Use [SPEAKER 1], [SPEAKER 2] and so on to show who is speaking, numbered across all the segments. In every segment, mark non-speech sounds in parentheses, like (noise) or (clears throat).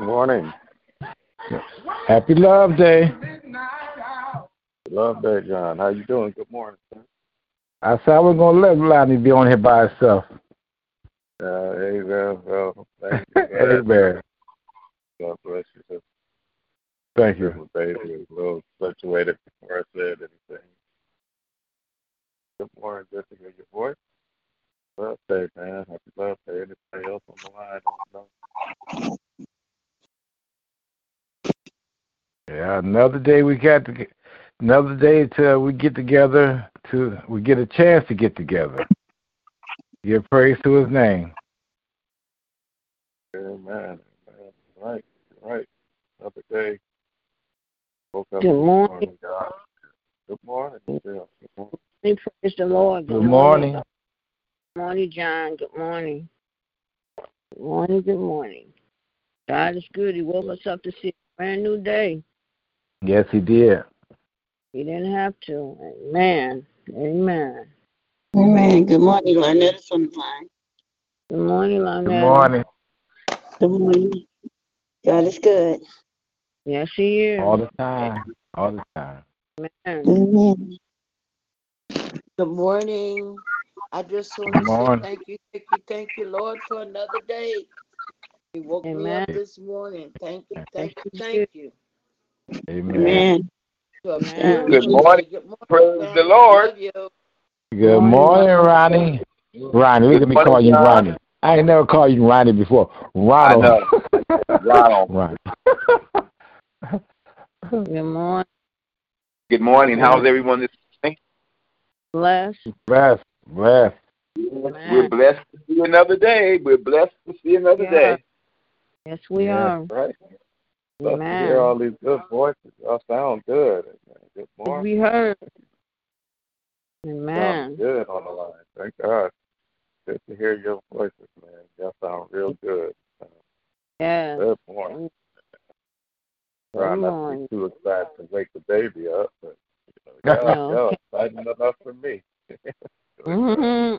[SPEAKER 1] Morning.
[SPEAKER 2] Happy Love Day.
[SPEAKER 1] Love day, John. How you doing? Good morning, sir.
[SPEAKER 2] I said I was gonna let Lonnie be on here by herself.
[SPEAKER 1] Uh, well, well, thank you. (laughs)
[SPEAKER 2] Amen.
[SPEAKER 1] God bless you. sir.
[SPEAKER 2] Thank you.
[SPEAKER 1] Baby a little fluctuated before I said anything. Good morning. Good to hear your voice. Love day, man. Happy love day. Anybody else on the line? I don't know.
[SPEAKER 2] Yeah, another day we got to get, another day till we get together to we get a chance to get together. Give praise to his name.
[SPEAKER 1] Amen. Amen. Right. Right. Another day. Woke up
[SPEAKER 3] Good
[SPEAKER 1] this
[SPEAKER 3] morning.
[SPEAKER 1] God. Good morning. Yeah. Good morning.
[SPEAKER 3] Praise the Lord.
[SPEAKER 2] Good morning.
[SPEAKER 3] Good morning, John. Good morning. Good morning. Good morning. God is good. He woke us up to see a brand new day.
[SPEAKER 2] Yes, he did.
[SPEAKER 3] He didn't have to. Amen. Amen.
[SPEAKER 4] Amen. Good morning, Lynette is the line.
[SPEAKER 3] Good morning, Lynette.
[SPEAKER 2] Good morning.
[SPEAKER 4] Good morning. God is good.
[SPEAKER 3] Yes, he is.
[SPEAKER 2] All the time. All the time.
[SPEAKER 3] Amen.
[SPEAKER 4] Amen.
[SPEAKER 5] Good morning. I just want
[SPEAKER 2] Good
[SPEAKER 5] to say thank you, thank you, thank you, Lord, for another day. You woke me
[SPEAKER 3] Amen.
[SPEAKER 5] up this morning. Thank you, thank you, thank you.
[SPEAKER 2] Amen.
[SPEAKER 4] Amen.
[SPEAKER 5] You're a
[SPEAKER 3] Amen.
[SPEAKER 5] beautiful
[SPEAKER 1] Good morning.
[SPEAKER 5] Good morning,
[SPEAKER 1] Praise
[SPEAKER 5] family.
[SPEAKER 1] the Lord.
[SPEAKER 2] Good morning, Ronnie. Ronnie, look at me
[SPEAKER 1] Good
[SPEAKER 2] call you Ronnie. I ain't never called you Ronnie before.
[SPEAKER 1] I
[SPEAKER 2] Ronald.
[SPEAKER 1] know. Ronald. (laughs)
[SPEAKER 2] Ronnie. (laughs)
[SPEAKER 3] Good morning.
[SPEAKER 1] Good morning. How's everyone this morning?
[SPEAKER 3] Bless.
[SPEAKER 2] Bless. Bless.
[SPEAKER 1] We're blessed to see another day. We're blessed to see another
[SPEAKER 3] Yeah.
[SPEAKER 1] day.
[SPEAKER 3] Yes, we
[SPEAKER 1] Yeah,
[SPEAKER 3] are.
[SPEAKER 1] Right. Love to hear all these good voices. Y'all sound good. Good morning.
[SPEAKER 3] We heard. Amen.
[SPEAKER 1] good on the line. Thank God. Good to hear your voices, man. Y'all sound real good.
[SPEAKER 3] Yes.
[SPEAKER 1] Good morning. Trying not to be too excited to wake the baby up, but you know, y'all,
[SPEAKER 3] No.
[SPEAKER 1] y'all excited enough for me. (laughs)
[SPEAKER 3] Mhm.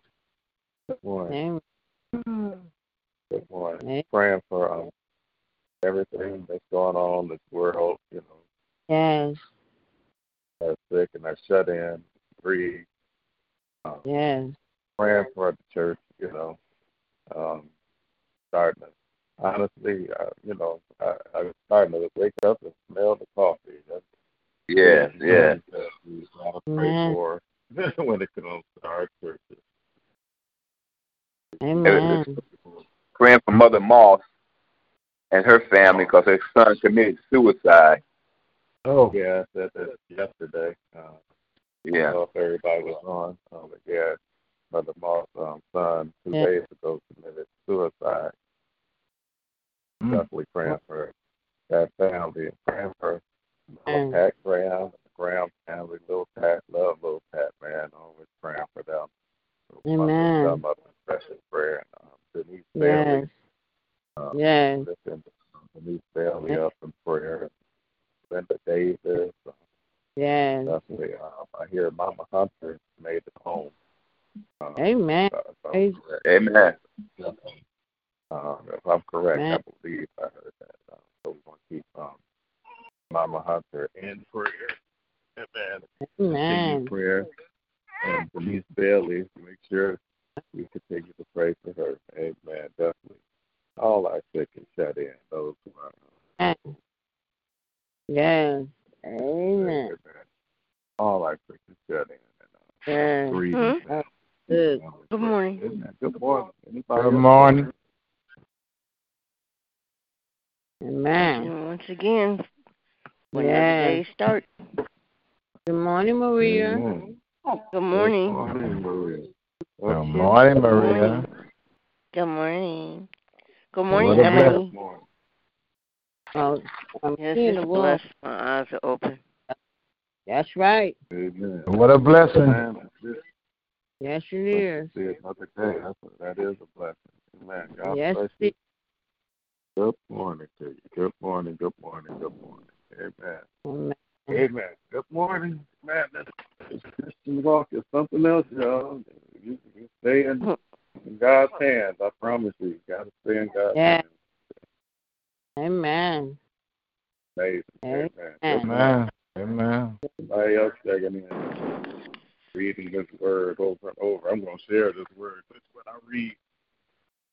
[SPEAKER 1] morning.
[SPEAKER 3] Amen.
[SPEAKER 1] Good morning.
[SPEAKER 3] Amen.
[SPEAKER 1] Praying for um everything that's going on in this world, you know,
[SPEAKER 3] Yes.
[SPEAKER 1] that's sick and that's shut in, grieved. Um,
[SPEAKER 3] Yes.
[SPEAKER 1] praying for the church, you know. Um starting to honestly, uh, you know, I, I was starting to wake up and smell the coffee. That's
[SPEAKER 6] yeah, yes.
[SPEAKER 1] that we gotta pray
[SPEAKER 3] Amen.
[SPEAKER 1] for (laughs) when it comes to our churches.
[SPEAKER 3] Amen.
[SPEAKER 6] Praying for Mother Moss and her family because her son committed suicide.
[SPEAKER 2] Oh,
[SPEAKER 1] Yeah, I said that yesterday. Uh, I don't know if everybody was on, um, but yeah, Mother Moss' um, son two
[SPEAKER 3] Yeah.
[SPEAKER 1] days ago committed suicide.
[SPEAKER 2] mm.
[SPEAKER 1] Definitely praying for that family and praying for
[SPEAKER 3] Amen.
[SPEAKER 1] Little Pat Graham, the Graham family, Little Pat, love Little Pat, man. Always praying for them.
[SPEAKER 3] Amen.
[SPEAKER 1] Some of them special prayer. And, um, Denise
[SPEAKER 3] Yes.
[SPEAKER 1] Um,
[SPEAKER 3] Yes.
[SPEAKER 1] lifting Denise Bailey up in prayer. Linda Davis, um,
[SPEAKER 3] Yes.
[SPEAKER 1] definitely. Um, I hear Mama Hunter made it home. Um,
[SPEAKER 3] Amen.
[SPEAKER 1] uh, if I'm
[SPEAKER 3] Praise-
[SPEAKER 1] correct.
[SPEAKER 6] Amen.
[SPEAKER 1] Um, if I'm correct, I believe I heard that. Um, so we're going to keep um, Mama Hunter in prayer. Amen. Continue
[SPEAKER 3] Amen.
[SPEAKER 1] prayer. And Denise Bailey, make sure we continue to pray for her. Amen. Definitely. All our sick and shut in, those who are
[SPEAKER 3] Amen. Yes.
[SPEAKER 1] Amen.
[SPEAKER 3] Amen.
[SPEAKER 1] All our sick and shut in. And, uh,
[SPEAKER 3] Yes.
[SPEAKER 1] breathing.
[SPEAKER 3] Good.
[SPEAKER 5] Good morning.
[SPEAKER 1] Good morning. Anybody
[SPEAKER 2] Good morning.
[SPEAKER 3] Amen.
[SPEAKER 5] And once again, when
[SPEAKER 3] Yes.
[SPEAKER 5] the day starts.
[SPEAKER 3] Good morning, Maria.
[SPEAKER 1] Amen.
[SPEAKER 5] Good morning.
[SPEAKER 1] Good morning, Maria.
[SPEAKER 2] Good morning, Maria.
[SPEAKER 5] Good morning. Good morning,
[SPEAKER 2] What a
[SPEAKER 5] Emily.
[SPEAKER 1] Good morning.
[SPEAKER 3] Oh, I'm
[SPEAKER 5] Yes,
[SPEAKER 3] seeing the word.
[SPEAKER 5] blessed. My eyes are open.
[SPEAKER 3] That's right.
[SPEAKER 1] Amen.
[SPEAKER 2] What a blessing.
[SPEAKER 1] Amen.
[SPEAKER 3] Yes, it is.
[SPEAKER 1] See another day. That's a, that is a blessing. Amen. God
[SPEAKER 3] Yes,
[SPEAKER 1] bless you. Good morning to you. Good morning. Good morning. Good morning. Amen.
[SPEAKER 3] Amen.
[SPEAKER 1] Amen. Good morning, man. This, this Christian walk is something else, y'all. You, you stay in, in God's hands. I promise you. You got to stay in God's
[SPEAKER 3] Yeah.
[SPEAKER 1] hands.
[SPEAKER 3] Amen.
[SPEAKER 1] Amazing.
[SPEAKER 3] Amen.
[SPEAKER 1] Amen.
[SPEAKER 2] Amen. Amen.
[SPEAKER 1] Somebody else checking in, reading this word over and over. I'm going to share this word. That's what I read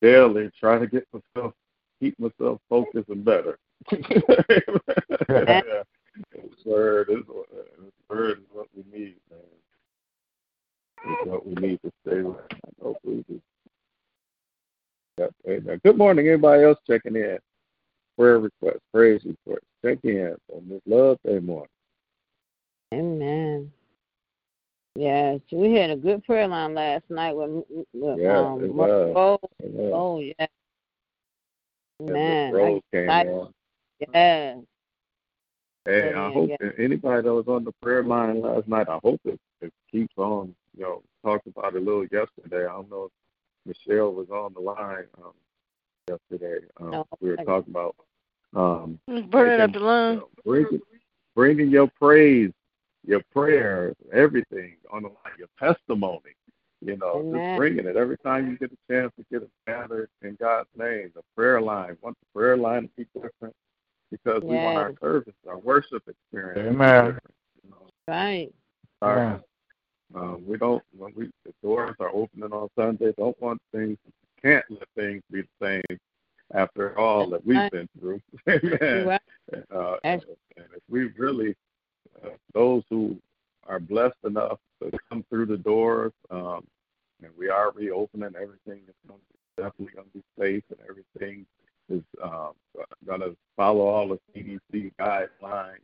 [SPEAKER 1] daily, trying to get myself, keep myself focused and better. (laughs) (laughs) yeah. This word is this word is what we need, man. What we need to stay with. Hopefully, Yep, amen. Good morning, anybody else checking in? Prayer request, praise report, check in on this love day morning.
[SPEAKER 3] Amen. Yes, we had a good prayer line last night with, with
[SPEAKER 1] Yeah,
[SPEAKER 3] um Rose. Oh yeah. Amen.
[SPEAKER 1] Rose came
[SPEAKER 3] I-
[SPEAKER 1] on.
[SPEAKER 3] Yes.
[SPEAKER 1] Hey, I hope
[SPEAKER 3] yeah.
[SPEAKER 1] anybody that was on the prayer line last night, I hope it, it keeps on. You know, talked about it a little yesterday. I don't know if Michelle was on the line um, yesterday. Um,
[SPEAKER 3] No,
[SPEAKER 1] we were
[SPEAKER 3] I-
[SPEAKER 1] talking about um,
[SPEAKER 5] Let's up the
[SPEAKER 1] you
[SPEAKER 5] line.
[SPEAKER 1] know, bringing, bringing your praise, your prayers, everything on the line, your testimony. You know,
[SPEAKER 3] Amen.
[SPEAKER 1] just bringing it every time you get a chance to get it gathered in God's name. The prayer line, want the prayer line to be different because we want our service, our worship experience. to be
[SPEAKER 2] Amen.
[SPEAKER 1] different, you know.
[SPEAKER 3] Right.
[SPEAKER 1] Our-
[SPEAKER 2] Amen.
[SPEAKER 1] Um, we don't when we the doors are opening on Sunday. Don't want things can't let things be the same after all that we've been through. (laughs) Amen. Uh, and if we really, uh, those who are blessed enough to come through the doors, um, and we are reopening, everything is going to definitely going to be safe, and everything is um, going to follow all the CDC guidelines.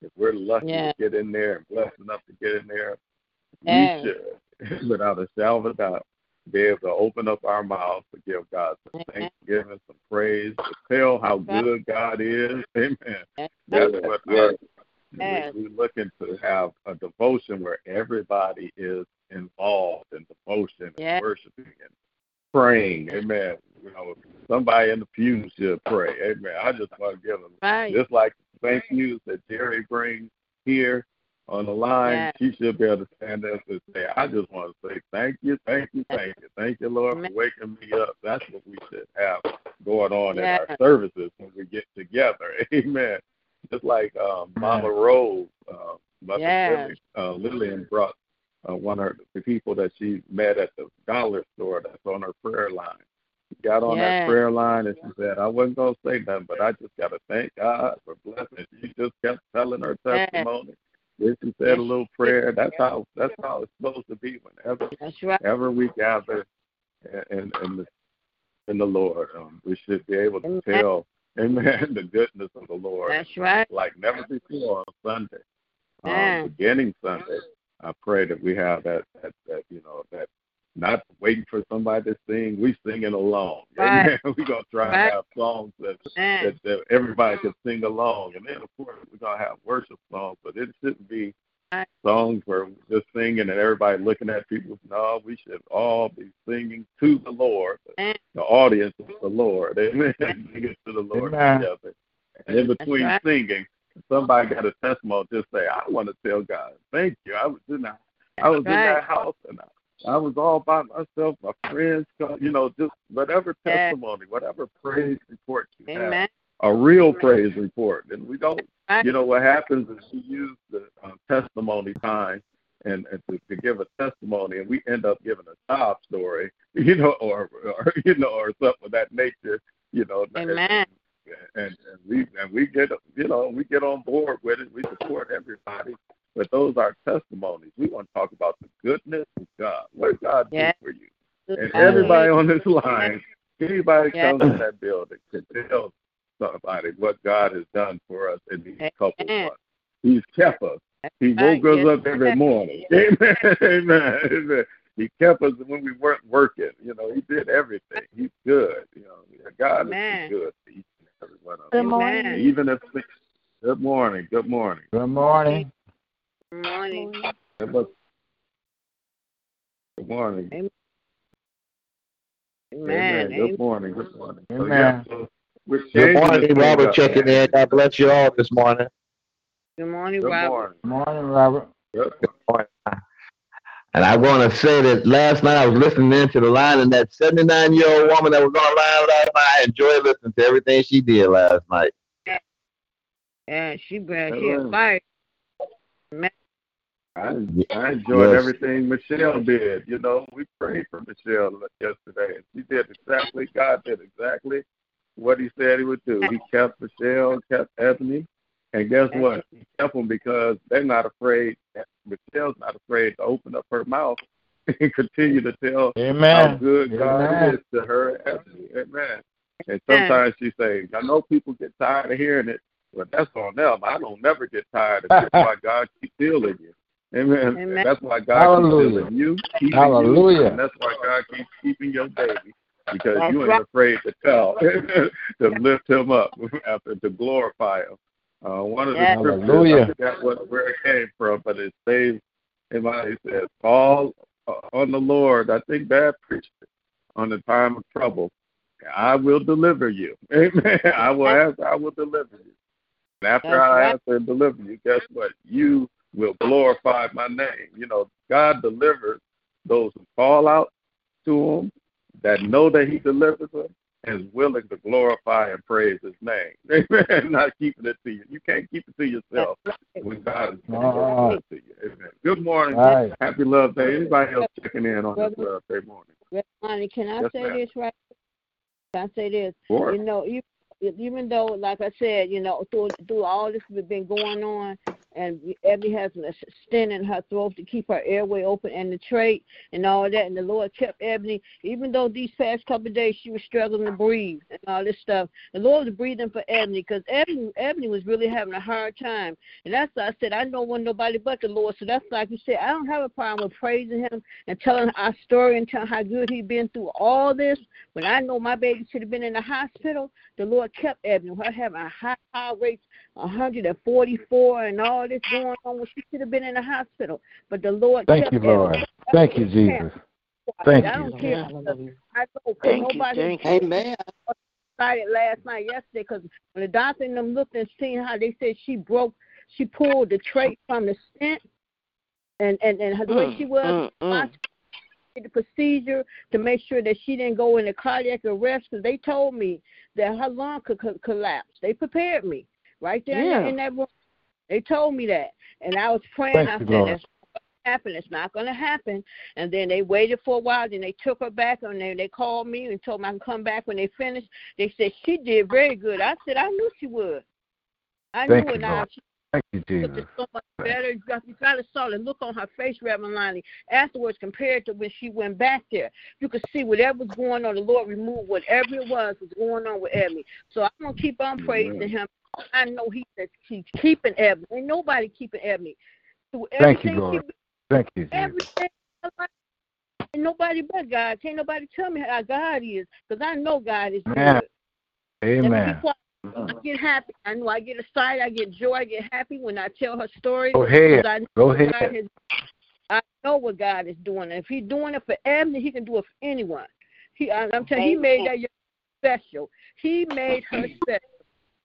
[SPEAKER 1] If we're lucky
[SPEAKER 3] Yeah.
[SPEAKER 1] to get in there and blessed enough to get in there,
[SPEAKER 3] Yes.
[SPEAKER 1] we should, (laughs) without a shadow of a doubt, be able to open up our mouths to give God some
[SPEAKER 3] Amen.
[SPEAKER 1] thanksgiving, some praise, to tell how good God is. (laughs) Amen.
[SPEAKER 3] That's
[SPEAKER 1] That's what
[SPEAKER 6] Yes.
[SPEAKER 3] Yes.
[SPEAKER 1] we, we're looking to have a devotion where everybody is involved in devotion and
[SPEAKER 3] Yes.
[SPEAKER 1] worshiping and praying. Amen. You know, somebody in the pew should pray. Amen. I just want to give them
[SPEAKER 3] Right.
[SPEAKER 1] just like the thank yous that Jerry brings here on the line,
[SPEAKER 3] Yeah.
[SPEAKER 1] she should be able to stand up and say, I just want to say thank you, thank you, thank you, thank you, Lord, for waking me up. That's what we should have going on in our services when we get together. (laughs) Amen. Just like um, Mama Rose, uh, Mother
[SPEAKER 3] Yes.
[SPEAKER 1] Uh, Lillian brought uh, one of the people that she met at the dollar store that's on her prayer line. She got on that prayer line and she said, I wasn't going to say nothing, but I just got to thank God for blessing. She just kept telling her
[SPEAKER 3] Yes.
[SPEAKER 1] Then she said a little prayer. That's how that's how it's supposed to be whenever
[SPEAKER 3] right.
[SPEAKER 1] ever we gather in in the in the Lord. Um, we should be able to tell, (laughs) Amen, the goodness of the Lord
[SPEAKER 3] That's right.
[SPEAKER 1] like never before on Sunday. Um, beginning Sunday, I pray that we have that that, that you know that not waiting for somebody to sing, we singing along. (laughs)
[SPEAKER 3] Right.
[SPEAKER 1] We're gonna try
[SPEAKER 3] Right.
[SPEAKER 1] and have songs that, that that everybody can sing along, and then of course we're gonna have worship songs, but it shouldn't be
[SPEAKER 3] Right.
[SPEAKER 1] songs where we're just singing and everybody looking at people. No, we should all be singing to the Lord.
[SPEAKER 3] Amen.
[SPEAKER 1] The audience is the Lord. (laughs) Amen. Singing to the Lord
[SPEAKER 2] Amen.
[SPEAKER 1] together. And in between
[SPEAKER 3] right.
[SPEAKER 1] singing, somebody got a testimony. Just say, "I want to tell God, thank you. I was in that, I was
[SPEAKER 3] That's
[SPEAKER 1] in that house, and I, I was all by myself. My friends, you know, just whatever testimony, whatever praise report you have,
[SPEAKER 3] Amen.
[SPEAKER 1] a real praise report. And we don't, you know, what happens is we use the uh, testimony time. And, and to, to give a testimony, and we end up giving a sob story, (laughs) you know, or, or you know, or something of that nature, you know. and-
[SPEAKER 3] Amen.
[SPEAKER 1] and, and we and we get you know we get on board with it. We support everybody, but those are testimonies. We want to talk about the goodness of God. What God
[SPEAKER 3] Yeah.
[SPEAKER 1] did for you, and
[SPEAKER 3] Hallelujah.
[SPEAKER 1] everybody on this line, anybody
[SPEAKER 3] Yeah.
[SPEAKER 1] comes in that building can tell somebody what God has done for us in these couple
[SPEAKER 3] Amen.
[SPEAKER 1] months. He's kept us. He woke us
[SPEAKER 3] Yes,
[SPEAKER 1] up every morning. Amen. Amen. (laughs) Amen. He kept us when we weren't working. You know, he did everything. He's good. You know, God
[SPEAKER 3] Amen.
[SPEAKER 1] is good to each and every one of us.
[SPEAKER 4] Good morning.
[SPEAKER 1] Even if good morning, good morning.
[SPEAKER 2] Good morning.
[SPEAKER 3] Good morning.
[SPEAKER 1] Good morning.
[SPEAKER 3] Amen.
[SPEAKER 1] Amen.
[SPEAKER 3] Amen.
[SPEAKER 1] Good morning. Good morning. So,
[SPEAKER 2] Amen.
[SPEAKER 1] Oh, yeah, so
[SPEAKER 7] Good morning, Robert
[SPEAKER 1] up,
[SPEAKER 7] checking
[SPEAKER 1] man.
[SPEAKER 7] in. God bless you all this morning.
[SPEAKER 3] Good morning,
[SPEAKER 1] Good
[SPEAKER 3] Robert.
[SPEAKER 1] morning.
[SPEAKER 2] Morning, Robert.
[SPEAKER 1] Good morning.
[SPEAKER 7] And I want to say that last night I was listening into the line, and that 79 year old woman that was on line last night, I enjoyed listening to everything she did last night.
[SPEAKER 3] Yeah, she bad. She
[SPEAKER 1] Amen.
[SPEAKER 3] had fire.
[SPEAKER 1] I, I enjoyed
[SPEAKER 7] Yes.
[SPEAKER 1] everything Michelle did. You know, we prayed for Michelle yesterday, and she did exactly, God did exactly what He said He would do. He kept Michelle, kept Ebony, and guess what? He kept them because they're not afraid. Michelle's not afraid to open up her mouth (laughs) and continue to tell how
[SPEAKER 2] Amen.
[SPEAKER 1] good God
[SPEAKER 2] Amen.
[SPEAKER 1] is to her. and Ebony. Amen. And sometimes she says, I know people get tired of hearing it, but that's on them. I don't never get tired of it. That's why God keeps healing you. Amen.
[SPEAKER 3] Amen.
[SPEAKER 1] That's why God
[SPEAKER 2] Hallelujah.
[SPEAKER 1] keeps healing you, keeping
[SPEAKER 2] Hallelujah.
[SPEAKER 1] you, and that's why God keeps keeping your baby. Because
[SPEAKER 3] That's
[SPEAKER 1] you ain't
[SPEAKER 3] right.
[SPEAKER 1] afraid to tell, (laughs) to lift him up, after to glorify him. Uh, one of the
[SPEAKER 3] Yes.
[SPEAKER 1] scriptures,
[SPEAKER 2] Hallelujah.
[SPEAKER 1] I forgot what, where it came from, but it says, it says, call uh, on the Lord. I think Dad preached it on the time of trouble. I will deliver you. (laughs) Amen. I will answer, I will deliver you. And after
[SPEAKER 3] That's
[SPEAKER 1] I
[SPEAKER 3] right.
[SPEAKER 1] answer and deliver you, guess what? You will glorify my name. You know, God delivers those who call out to him, that know that he delivers them, and is willing to glorify and praise his name. (laughs) Amen. Not keeping it to you. You can't keep it to yourself when God is going
[SPEAKER 2] Ah.
[SPEAKER 1] to it to you. Amen. Good morning.
[SPEAKER 2] Right.
[SPEAKER 1] Happy Love Day. Anybody else checking in on this Love Day morning?
[SPEAKER 3] Red Bonnie, can I
[SPEAKER 1] Yes,
[SPEAKER 3] say
[SPEAKER 1] ma'am.
[SPEAKER 3] this right? Can I say this?
[SPEAKER 1] Sure.
[SPEAKER 3] You know, you, even though, like I said, you know, through through all this that's been going on, and Ebony has a stent in her throat to keep her airway open and the trach and all that, and the Lord kept Ebony, even though these past couple days she was struggling to breathe and all this stuff. The Lord was breathing for Ebony because Ebony, Ebony was really having a hard time, and that's why I said I don't want nobody but the Lord. So that's like you said, I don't have a problem with praising Him and telling our story and telling how good He's been through all this. When I know my baby should have been in the hospital, the Lord kept Ebony. Her having a high heart rate, 144, and all this going on when she should have been in the hospital. But the Lord
[SPEAKER 2] Thank
[SPEAKER 3] kept
[SPEAKER 2] you,
[SPEAKER 3] Ebony.
[SPEAKER 2] Lord. Thank you, Jesus. Thank
[SPEAKER 3] I
[SPEAKER 2] you.
[SPEAKER 3] don't care.
[SPEAKER 5] Hallelujah.
[SPEAKER 3] I know
[SPEAKER 4] Thank you,
[SPEAKER 3] nobody
[SPEAKER 4] thank you.
[SPEAKER 5] Amen.
[SPEAKER 3] excited last night, yesterday, because when the doctor and them looked and seen how they said she broke, she pulled the tray from the stent, and and and her, the way
[SPEAKER 4] Mm,
[SPEAKER 3] she was,
[SPEAKER 4] mm, mm.
[SPEAKER 3] did the procedure to make sure that she didn't go into cardiac arrest because they told me that her lung could co- collapse. They prepared me right there in
[SPEAKER 2] Yeah.
[SPEAKER 3] that- in that room. They told me that, and I was praying.
[SPEAKER 2] Thank
[SPEAKER 3] I said,
[SPEAKER 2] Lord.
[SPEAKER 3] "That's not gonna happen. It's not going to happen." And then they waited for a while. Then they took her back, and they they called me and told me I can come back when they finished. They said she did very good. I said I knew she would. I
[SPEAKER 2] Thank
[SPEAKER 3] knew it. Now she
[SPEAKER 2] Thank you,
[SPEAKER 3] looked
[SPEAKER 2] Jesus.
[SPEAKER 3] so much better. You got- You probably saw the look on her face, Reverend Lonnie, afterwards compared to when she went back there. You could see whatever was going on, the Lord removed whatever it was was going on with Ebony. So I'm going to keep on praising him. I know he says he's keeping Ebony. Ain't nobody keeping Ebony. Through
[SPEAKER 2] Thank you,
[SPEAKER 3] everything
[SPEAKER 2] Lord.
[SPEAKER 3] she
[SPEAKER 2] Thank you, Jesus.
[SPEAKER 3] everything. Ain't nobody but God. Can't nobody tell me how God is, because I know God is
[SPEAKER 2] Man.
[SPEAKER 3] good. Let
[SPEAKER 2] Amen.
[SPEAKER 3] I get happy. I know I get excited. I get joy. I get happy when I tell her story.
[SPEAKER 2] Go ahead.
[SPEAKER 3] 'cause I
[SPEAKER 2] Go ahead.
[SPEAKER 3] has- I know what God is doing. And if He's doing it for Ebony, He can do it for anyone. He, I, I'm telling you, He made that young special. He made her special.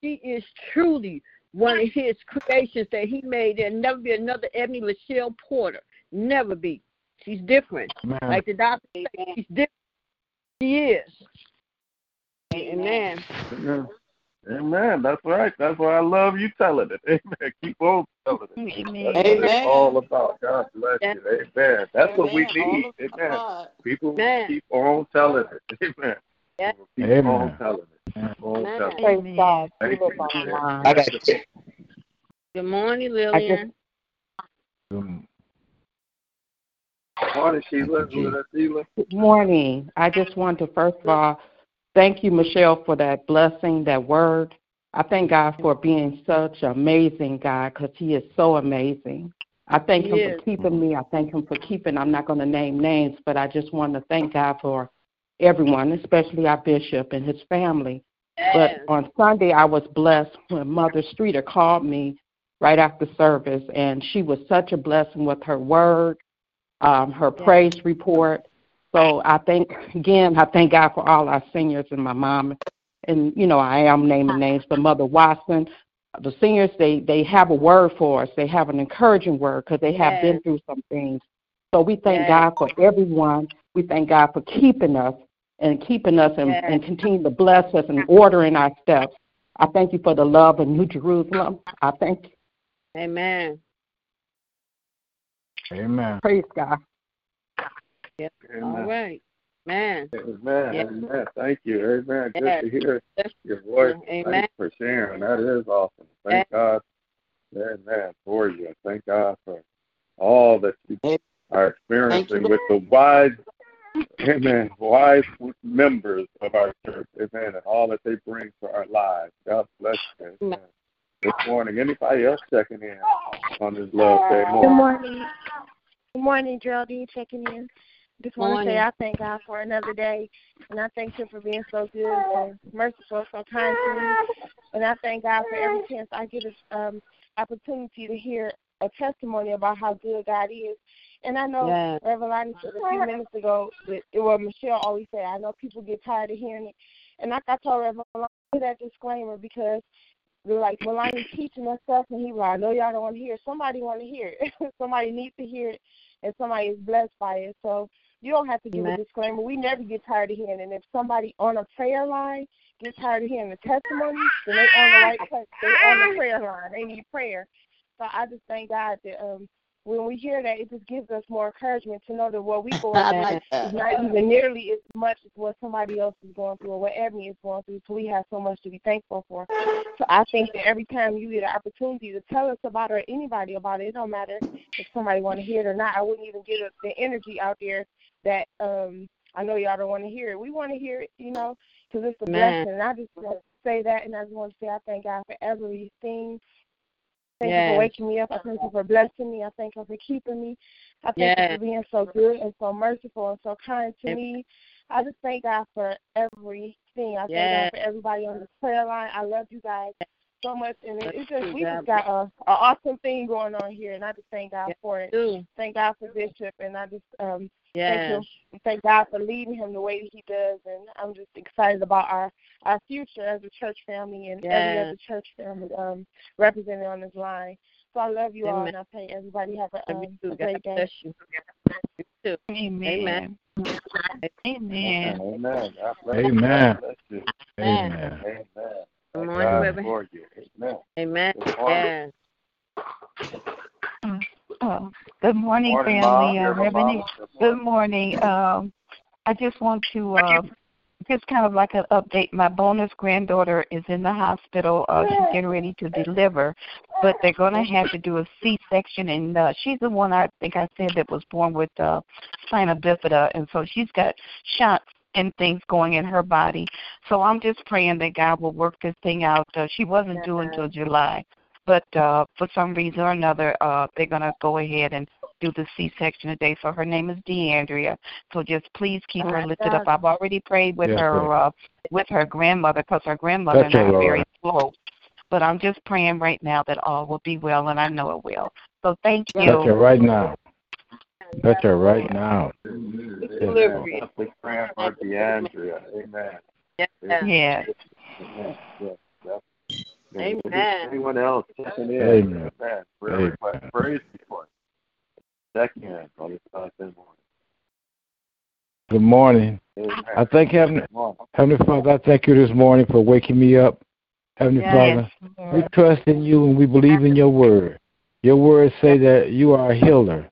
[SPEAKER 3] She is truly one of His creations that He made. There'll never be another Ebony Michelle Porter. Never be. She's different.
[SPEAKER 2] Amen.
[SPEAKER 3] Like the doctor said, she's different. She is. Amen.
[SPEAKER 1] Amen. Amen. That's right. That's why I love you telling it. (laughs) Amen. Keep on telling it.
[SPEAKER 5] Amen.
[SPEAKER 1] That's what it's
[SPEAKER 5] Amen.
[SPEAKER 1] all about. God bless
[SPEAKER 3] Yes.
[SPEAKER 1] you. Amen. That's what we need. Amen. People
[SPEAKER 3] Amen.
[SPEAKER 1] keep on telling it. (laughs) Amen.
[SPEAKER 3] Yes.
[SPEAKER 2] Amen.
[SPEAKER 1] on telling it. Keep on
[SPEAKER 3] Amen.
[SPEAKER 1] telling it.
[SPEAKER 4] Praise God.
[SPEAKER 1] Thank
[SPEAKER 4] You
[SPEAKER 1] you.
[SPEAKER 4] look on the line.
[SPEAKER 7] I got you.
[SPEAKER 3] Good morning, Lillian.
[SPEAKER 2] Um,
[SPEAKER 1] Morning, Sheila. Who is that, Sheila?
[SPEAKER 4] Good morning. I just want to first of all thank you, Michelle, for that blessing, that word. I thank God for being such an amazing God because He is so amazing. I thank
[SPEAKER 3] He
[SPEAKER 4] Him
[SPEAKER 3] is.
[SPEAKER 4] for keeping me. I thank Him for keeping. I'm not going to name names, but I just want to thank God for everyone, especially our bishop and his family. But on Sunday, I was blessed when Mother Streeter called me right after service, and she was such a blessing with her word, um, her praise report. So I thank again, I thank God for all our seniors and my mom, and you know I am naming (laughs) names, but Mother Watson. The seniors, they they have a word for us. They have an encouraging word because they have been through some things. So we thank
[SPEAKER 3] Yes.
[SPEAKER 4] God for everyone. We thank God for keeping us and keeping us and,
[SPEAKER 3] Yes.
[SPEAKER 4] and continue to bless us and ordering our steps. I thank you for the love of New Jerusalem. I thank you.
[SPEAKER 3] Amen.
[SPEAKER 2] Amen.
[SPEAKER 4] Praise God.
[SPEAKER 3] All
[SPEAKER 1] Amen.
[SPEAKER 3] right. Man.
[SPEAKER 1] Amen.
[SPEAKER 3] Yes.
[SPEAKER 1] Amen. Thank you. Amen. Good
[SPEAKER 3] Yes.
[SPEAKER 1] to hear
[SPEAKER 3] Yes.
[SPEAKER 1] your voice.
[SPEAKER 3] Amen.
[SPEAKER 1] Thanks for sharing. That is awesome. Thank God. Amen. For you. Thank God for all that you are experiencing with the wise, amen, wise members of our church. Amen. And all that they bring to our lives. God bless you. Amen. This morning, anybody else checking in on this love day
[SPEAKER 8] Good
[SPEAKER 1] morning?
[SPEAKER 8] morning. Good morning, Geraldine checking in. Just want to say I thank God for another day, and I thank Him for being so good and merciful, so kind to me. And I thank God for every chance I get an um, opportunity to hear a testimony about how good God is. And I know
[SPEAKER 3] Yes.
[SPEAKER 8] Reverend Lonnie said a few minutes ago that well, Michelle always said, I know people get tired of hearing it. And like I told Reverend Lonnie that disclaimer because we're like Melania's teaching us stuff, and he was like, I know y'all don't want to hear it. Somebody want to hear it. (laughs) somebody needs to hear it, and somebody is blessed by it. So you don't have to give
[SPEAKER 3] Amen.
[SPEAKER 8] a disclaimer. We never get tired of hearing it. And if somebody on a prayer line gets tired of hearing the testimony, then they on the right place. They on the prayer line. They need prayer. So I just thank God that um when we hear that, it just gives us more encouragement to know that what we (laughs) going through is not even nearly as much as what somebody else is going through or what Ebony is going through. So we have so much to be thankful for. So I think that every time you get an opportunity to tell us about it or anybody about it, it don't matter if somebody want to hear it or not. I wouldn't even get the energy out there that um I know y'all don't want to hear it. We want to hear it, you know, because it's a
[SPEAKER 3] Amen.
[SPEAKER 8] blessing. And I just want to say that, and I just want to say I thank God for everything. Thank you for waking me up. I thank you for blessing me. I thank you for keeping me. I thank you for being so good and so merciful and so kind to me. I just thank God for everything. I thank
[SPEAKER 3] Yes.
[SPEAKER 8] God for everybody on the prayer line. I love you guys so much, and it, it's just we just got a, a awesome thing going on here, and I just thank God
[SPEAKER 3] Yes,
[SPEAKER 8] for it.
[SPEAKER 3] do.
[SPEAKER 8] Thank God for Bishop, and I just um
[SPEAKER 3] Yes.
[SPEAKER 8] thank him, thank God for leading him the way that he does, and I'm just excited about our our future as a church family and every
[SPEAKER 3] Yes.
[SPEAKER 8] other church family um represented on this line. So I love you all, and I pray everybody have a,
[SPEAKER 3] Love you
[SPEAKER 8] um,
[SPEAKER 3] too.
[SPEAKER 8] a
[SPEAKER 3] God
[SPEAKER 8] great day.
[SPEAKER 3] bless you. too.
[SPEAKER 9] Amen. Amen.
[SPEAKER 1] Amen. Amen. God.
[SPEAKER 2] Amen.
[SPEAKER 1] God bless you.
[SPEAKER 2] Amen.
[SPEAKER 1] Amen.
[SPEAKER 3] Good morning,
[SPEAKER 1] God
[SPEAKER 3] Reverend.
[SPEAKER 1] for you. Amen.
[SPEAKER 3] Amen.
[SPEAKER 1] Good morning.
[SPEAKER 3] Yes.
[SPEAKER 9] Oh, good morning,
[SPEAKER 1] Morning,
[SPEAKER 9] family. Uh, Reverend.
[SPEAKER 1] Good
[SPEAKER 9] good morning. Um, I just want to uh, just kind of like an update. My bonus granddaughter is in the hospital. Uh, she's getting ready to deliver, but they're going to have to do a C-section, and uh, she's the one I think I said that was born with uh, spina bifida, and so she's got shots and things going in her body. So I'm just praying that God will work this thing out. Uh, she wasn't due until July, but uh, for some reason or another, uh, they're going to go ahead and do the C-section today. So her name is DeAndrea. So just please keep her lifted up. I've already prayed with
[SPEAKER 2] Yes,
[SPEAKER 9] her uh, with her grandmother because her grandmother
[SPEAKER 2] Touch
[SPEAKER 9] and I are very
[SPEAKER 2] Lord.
[SPEAKER 9] close. But I'm just praying right now that all will be well, and I know it will. So thank
[SPEAKER 2] Touch her
[SPEAKER 9] you.
[SPEAKER 2] right now. Touch her right now.
[SPEAKER 3] Delivery.
[SPEAKER 1] I'm praying for DeAndrea. Amen.
[SPEAKER 3] Yes.
[SPEAKER 9] Yes.
[SPEAKER 1] Amen. Yes. Yes.
[SPEAKER 3] Amen.
[SPEAKER 1] Anyone else checking in?
[SPEAKER 2] Amen.
[SPEAKER 1] Amen. Prayer
[SPEAKER 2] Amen.
[SPEAKER 1] request. Praise report. Check in on this Thursday
[SPEAKER 2] Good morning.
[SPEAKER 1] morning. Amen.
[SPEAKER 2] I thank Heavenly, Heavenly Father, I thank you this morning for waking me up. Heavenly
[SPEAKER 3] Yes.
[SPEAKER 2] Father, we trust in you and we believe in your word. Your words say that you are a healer.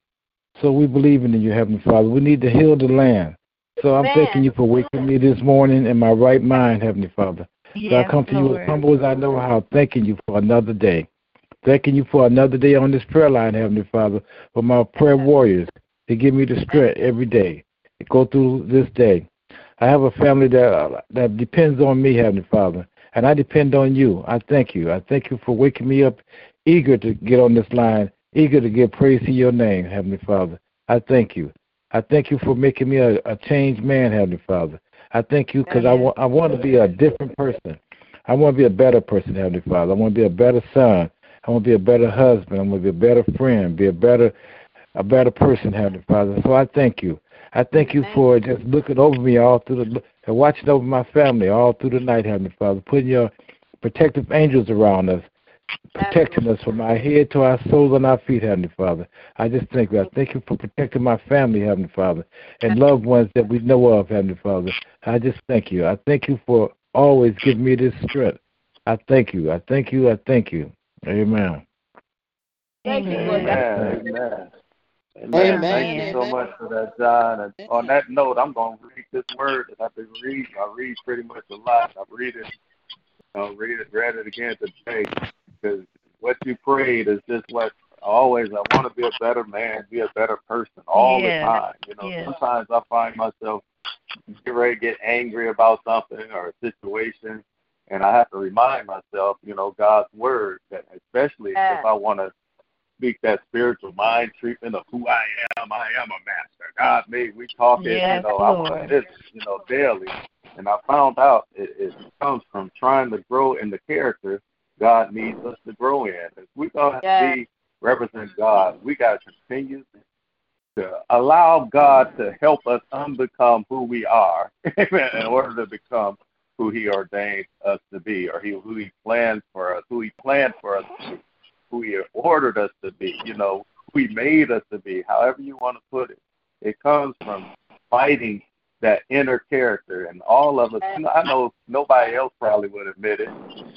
[SPEAKER 2] So we believe in you, Heavenly Father. We need to heal the land. So I'm
[SPEAKER 3] Amen.
[SPEAKER 2] thanking you for waking me this morning in my right mind, Heavenly Father. So I come to you as humble as I know how, thanking you for another day. Thanking you for another day on this prayer line, Heavenly Father, for my prayer warriors to give me the strength every day to go through this day. I have a family that that depends on me, Heavenly Father, and I depend on you. I thank you. I thank you for waking me up, eager to get on this line, eager to give praise to your name, Heavenly Father. I thank you. I thank you for making me a, a changed man, Heavenly Father. I thank you because I want I want to be a different person. I want to be a better person, Heavenly Father. I want to be a better son. I want to be a better husband. I want to be a better friend. Be a better a better person, Heavenly Father. So I thank you. I thank you for just looking over me all through the and watching over my family all through the night, Heavenly Father. Putting your protective angels around us, protecting us from our head to our soles and our feet, Heavenly Father. I just thank you. I thank you for protecting my family, Heavenly Father, and loved ones that we know of, Heavenly Father. I just thank you. I thank you for always giving me this strength. I thank you. I thank you. I thank you. Amen.
[SPEAKER 3] Thank you, Lord
[SPEAKER 1] Amen. Amen. Amen.
[SPEAKER 5] Amen.
[SPEAKER 1] Thank you so much for that, John. And on that note, I'm going to read this word that I've been reading. I read pretty much a lot. I've read it, I'll read it, read it again today because what you prayed is just what always I want to be a better man, be a better person all
[SPEAKER 9] Yes.
[SPEAKER 1] the time. You know,
[SPEAKER 9] Yes.
[SPEAKER 1] sometimes I find myself get ready to get angry about something or a situation, and I have to remind myself, you know, God's word that especially
[SPEAKER 3] Yeah.
[SPEAKER 1] if I want to speak that spiritual mind treatment of who I am. I am a master. God made we talk it, you know, I want this, you know, daily. And I found out it, it comes from trying to grow in the character God needs us to grow in. If we gonna
[SPEAKER 3] Yeah.
[SPEAKER 1] be represent God, we gotta continue to allow God to help us unbecome who we are (laughs) in order to become who He ordained us to be, or He who He planned for us, who He planned for us to be, who He ordered us to be, you know, who He made us to be, however you want to put it. It comes from fighting that inner character, and all of us. I know nobody else probably would admit it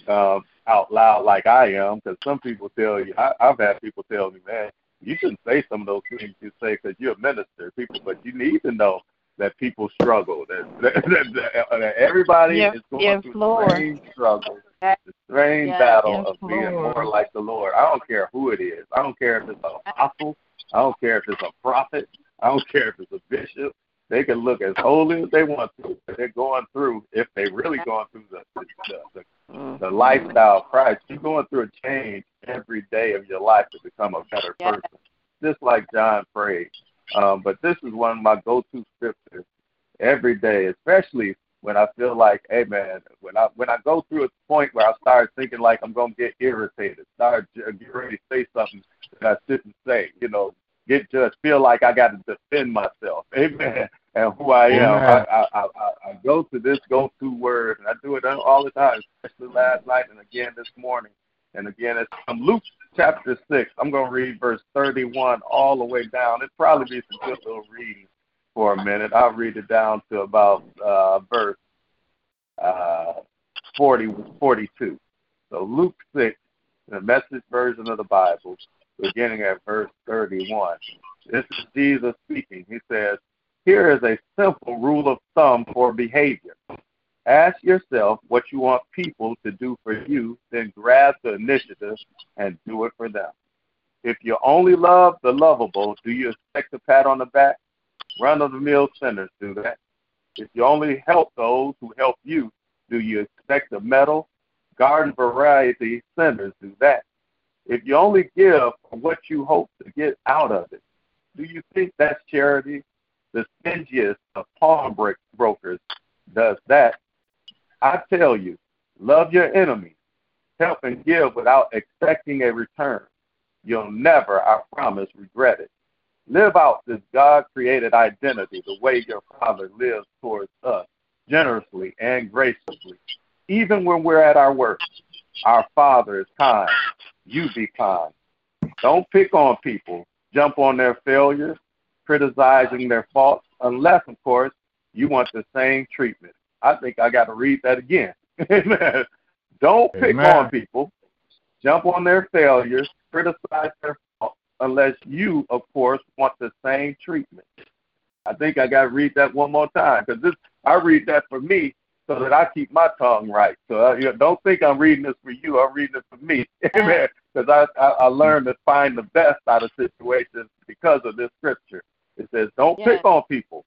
[SPEAKER 1] um, out loud like I am, because some people tell you. I, I've had people tell me, man, you shouldn't say some of those things you say because you're a minister, people. But you need to know that people struggle. That, (laughs) that, that, that everybody
[SPEAKER 9] Yes,
[SPEAKER 1] is going
[SPEAKER 9] yes,
[SPEAKER 1] through
[SPEAKER 9] Lord.
[SPEAKER 1] strange struggles, the strange
[SPEAKER 3] Yes,
[SPEAKER 1] battle
[SPEAKER 9] yes,
[SPEAKER 1] of being more like the Lord. I don't care who it is. I don't care if it's an apostle. I don't care if it's a prophet. I don't (laughs) care if it's a bishop. They can look as holy as they want to. But they're going through, if they really going through the the, the, the lifestyle of Christ, you're going through a change every day of your life to become a better person. Just like John prayed. Um, but this is one of my go-to scriptures every day, especially when I feel like, hey man, when I when I go through a point where I start thinking like I'm gonna get irritated, start j- get ready to say something that I shouldn't say, you know, get just feel like I got to defend myself, (laughs) amen, and who I am. I, I, I, I I go to this go-to word, and I do it all the time, especially last night and again this morning, and again it's I'm Luke chapter 6. I'm going to read verse 31 all the way down. It'll probably be some good little reading for a minute. I'll read it down to about uh, verse uh, 40, 42. So Luke 6, the message version of the Bible, beginning at verse 31. This is Jesus speaking. He says, Here is a simple rule of thumb for behavior. Ask yourself what you want people to do for you, then grab the initiative and do it for them. If you only love the lovable, do you expect a pat on the back? Run of the mill sinners do that. If you only help those who help you, do you expect a medal? Garden variety sinners do that. If you only give what you hope to get out of it, do you think that's charity? The stingiest of pawn brokers does that. I tell you, love your enemies, help and give without expecting a return. You'll never, I promise, regret it. Live out this God created identity the way your Father lives towards us, generously and graciously. Even when we're at our worst, our Father is kind. You be kind. Don't pick on people, jump on their failures, criticizing their faults, unless, of course, you want the same treatment. I think I got to read that again. (laughs) Don't pick
[SPEAKER 2] Amen.
[SPEAKER 1] on people, jump on their failures, criticize their faults, unless you, of course, want the same treatment. I think I got to read that one more time because this I read that for me so that I keep my tongue right. So uh, you know, don't think I'm reading this for you. I'm reading it for me, (laughs) amen. Because I, I I learned to find the best out of situations because of this scripture. It says, "Don't
[SPEAKER 3] Yeah.
[SPEAKER 1] pick on people,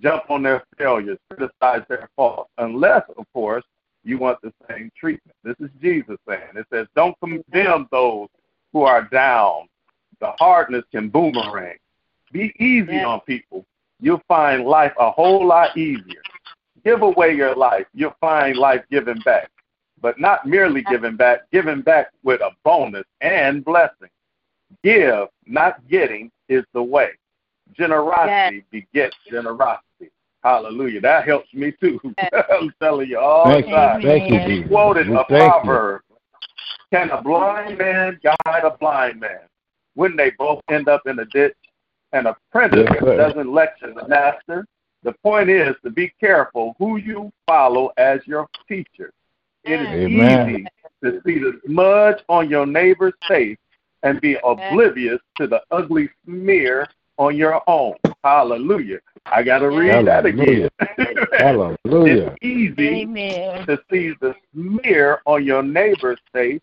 [SPEAKER 1] jump on their failures, criticize their faults, unless, of course, you want the same treatment." This is Jesus saying. It says, "Don't condemn those who are down. The hardness can boomerang. Be easy
[SPEAKER 3] Yeah.
[SPEAKER 1] on people. You'll find life a whole lot easier. Give away your life. You'll find life giving back. But not merely giving back, giving back with a bonus and blessing. Give, not getting, is the way. Generosity begets generosity. Hallelujah. That helps me too. (laughs) I'm telling you all
[SPEAKER 2] Thank
[SPEAKER 1] the
[SPEAKER 2] you.
[SPEAKER 1] time.
[SPEAKER 2] Thank you, Jesus.
[SPEAKER 1] Quoted
[SPEAKER 2] We
[SPEAKER 1] a
[SPEAKER 2] thank you.
[SPEAKER 1] proverb. Can a blind man guide a blind man? Wouldn't they both end up in a ditch? An apprentice
[SPEAKER 2] Yes,
[SPEAKER 1] doesn't lecture the master. The point is to be careful who you follow as your teacher. It is
[SPEAKER 2] Amen.
[SPEAKER 1] easy to see the smudge on your neighbor's face and be oblivious to the ugly smear on your own. Hallelujah. I got to read that again.
[SPEAKER 2] Hallelujah. (laughs)
[SPEAKER 1] It's easy
[SPEAKER 9] Amen.
[SPEAKER 1] to see the smear on your neighbor's face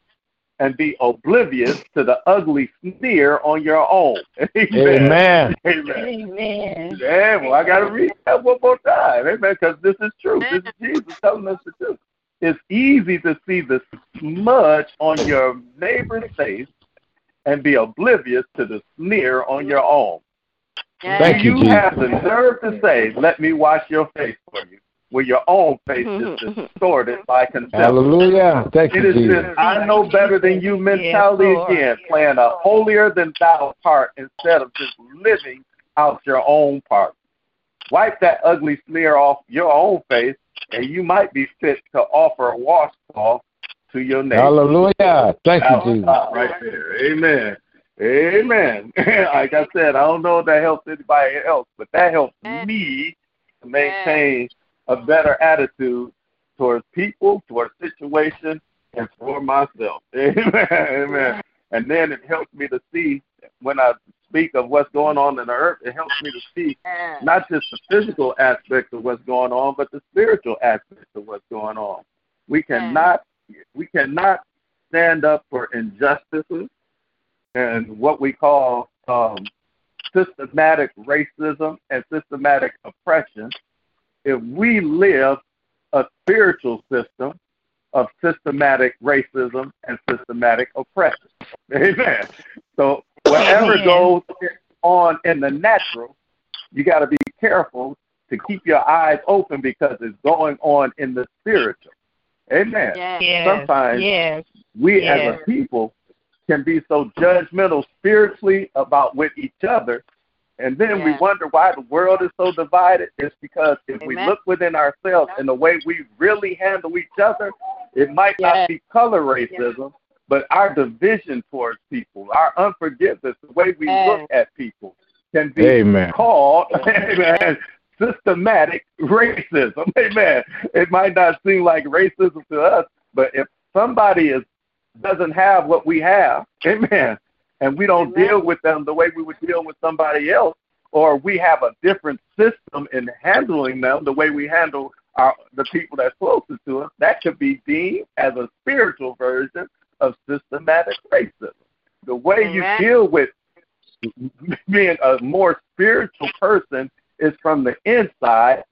[SPEAKER 1] and be oblivious to the ugly sneer on your own. (laughs)
[SPEAKER 2] Amen.
[SPEAKER 1] Amen.
[SPEAKER 9] Amen.
[SPEAKER 1] Yeah, well, I got to read that one more time. Amen. Because this is true. This is Jesus telling us the truth. It's easy to see the smudge on your neighbor's face and be oblivious to the sneer on your own.
[SPEAKER 2] Thank you,
[SPEAKER 1] you
[SPEAKER 2] Jesus.
[SPEAKER 1] have the nerve to say, let me wash your face for you, when your own face is mm-hmm, mm-hmm. distorted by contempt.
[SPEAKER 2] Hallelujah. Thank
[SPEAKER 1] It
[SPEAKER 2] you,
[SPEAKER 1] is
[SPEAKER 2] Jesus.
[SPEAKER 1] this I know better than you mentality
[SPEAKER 9] Yes,
[SPEAKER 1] again, playing a holier than thou part instead of just living out your own part. Wipe that ugly smear off your own face, and you might be fit to offer a washcloth to your neighbor.
[SPEAKER 2] Hallelujah. Thank you,
[SPEAKER 1] That was
[SPEAKER 2] Jesus.
[SPEAKER 1] right there. Amen. Amen. (laughs) like I said, I don't know if that helps anybody else, but that helps me to maintain a better attitude towards people, towards situations, and for myself. Amen. (laughs) Amen. And then it helps me to see when I speak of what's going on in the earth, it helps me to see not just the physical aspect of what's going on, but the spiritual aspect of what's going on. We cannot we cannot stand up for injustices and what we call um, systematic racism and systematic oppression if we live a spiritual system of systematic racism and systematic oppression. (laughs) Amen. So whatever
[SPEAKER 9] Amen.
[SPEAKER 1] goes on in the natural, you got to be careful to keep your eyes open because it's going on in the spiritual. Amen.
[SPEAKER 9] Yes.
[SPEAKER 1] Sometimes
[SPEAKER 9] Yes.
[SPEAKER 1] we as a people can be so judgmental spiritually about with each other and then we wonder why the world is so divided it's because if we look within ourselves and the way we really handle each other it might
[SPEAKER 3] Yes.
[SPEAKER 1] not be color racism but our division towards people, our unforgiveness, the way we look at people, can be
[SPEAKER 2] Amen.
[SPEAKER 1] called (laughs) amen, systematic racism. (laughs) Amen. It might not seem like racism to us, but if somebody is doesn't have what we have, (laughs) amen, and we don't deal with them the way we would deal with somebody else, or we have a different system in handling them the way we handle our the people that's closest to us, that could be deemed as a spiritual version of systematic racism. The way
[SPEAKER 3] Amen.
[SPEAKER 1] you deal with being a more spiritual person is from the inside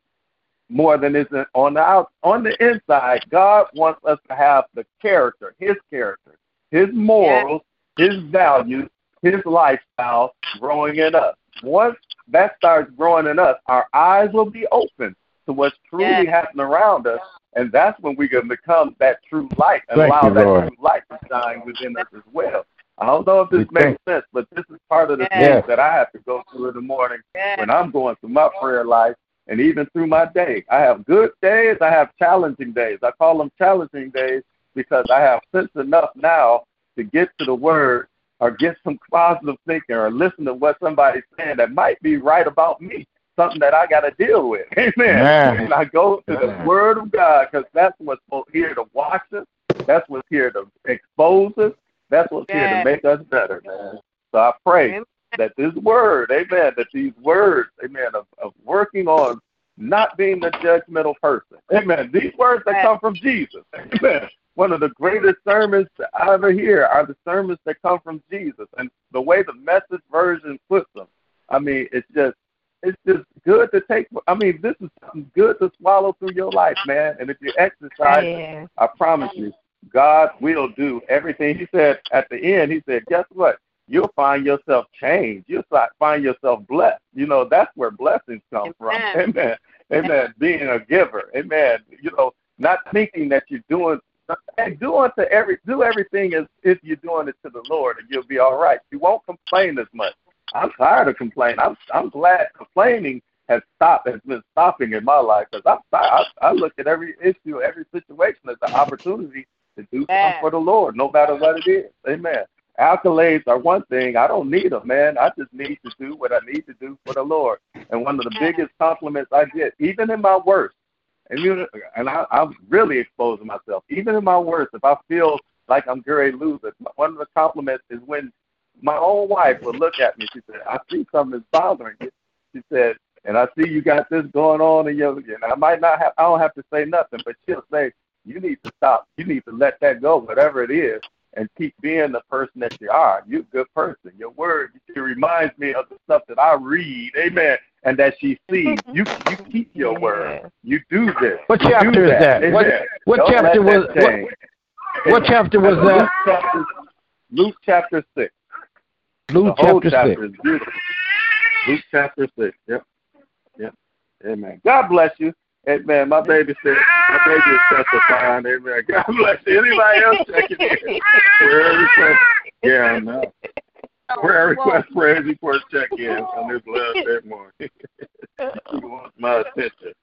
[SPEAKER 1] more than is on the out on the inside. God wants us to have the character, His character, His morals, His values, His lifestyle growing in us. Once that starts growing in us, our eyes will be open to what's truly
[SPEAKER 3] Yes.
[SPEAKER 1] happening around us, and that's when we can become that true light and
[SPEAKER 2] Thank
[SPEAKER 1] allow
[SPEAKER 2] you,
[SPEAKER 1] that
[SPEAKER 2] Lord.
[SPEAKER 1] true light to shine within us as well. I don't know if this
[SPEAKER 2] We
[SPEAKER 1] makes sense, but this is part of the
[SPEAKER 3] Yes.
[SPEAKER 1] things that I have to go through in the morning
[SPEAKER 3] Yes.
[SPEAKER 1] when I'm going through my prayer life and even through my day. I have good days, I have challenging days. I call them challenging days because I have sense enough now to get to the word or get some positive thinking or listen to what somebody's saying that might be right about me, something that I got to deal with. (laughs) Amen.
[SPEAKER 2] Amen.
[SPEAKER 1] And I go to the word of God because that's what's here to wash us. That's what's here to expose us. That's what's here to make us better, man. So I pray
[SPEAKER 3] Amen.
[SPEAKER 1] that this word, amen, that these words, amen, of, of working on not being a judgmental person. Amen. These words that come from Jesus. Amen. One of the greatest sermons I ever hear are the sermons that come from Jesus. And the way the message version puts them, I mean, it's just it's just good to take I mean, this is something good to swallow through your life, man. And if you exercise
[SPEAKER 9] Yes.
[SPEAKER 1] I promise you, God will do everything. He said at the end, He said, guess what? You'll find yourself changed. You'll find yourself blessed. You know, that's where blessings come from.
[SPEAKER 3] Amen. (laughs)
[SPEAKER 1] Amen. Amen. Being a giver. Amen. You know, not thinking that you're doing hey, do unto every do everything as if you're doing it to the Lord and you'll be all right. You won't complain as much. I'm tired of complaining. I'm I'm glad complaining has stopped has been stopping in my life because I'm. I, I look at every issue, every situation as an opportunity to do something for the Lord, no matter what it is. Amen. Accolades are one thing. I don't need them, man. I just need to do what I need to do for the Lord. And one of the biggest compliments I get, even in my worst, and you and I, I'm really exposing myself. Even in my worst, if I feel like I'm going to lose it, one of the compliments is when my own wife will look at me. She said, "I see something is bothering you." She said, "And I see you got this going on in your." And I might not have, I don't have to say nothing, but she'll say, "You need to stop. You need to let that go, whatever it is." And keep being the person that you are. You're a good person. Your word it reminds me of the stuff that I read, amen, and that she sees. Mm-hmm. You you keep your word. You do this.
[SPEAKER 2] What
[SPEAKER 1] You
[SPEAKER 2] chapter is that? What- what chapter was-
[SPEAKER 1] that
[SPEAKER 2] what-
[SPEAKER 1] change.
[SPEAKER 2] what chapter was
[SPEAKER 1] Luke
[SPEAKER 2] that?
[SPEAKER 1] Chapter, Luke chapter six.
[SPEAKER 2] Luke
[SPEAKER 1] the
[SPEAKER 2] chapter
[SPEAKER 1] chapter
[SPEAKER 2] six.
[SPEAKER 1] is. Luke chapter six. Yep. Yep. Amen. God bless you. Amen. My baby said my baby is testifying. Amen. God bless you. Anybody else checking in? (laughs) Yeah, I know. Oh, prayer request, praise report, check in on (laughs) this last day morning. (laughs) he wants my attention.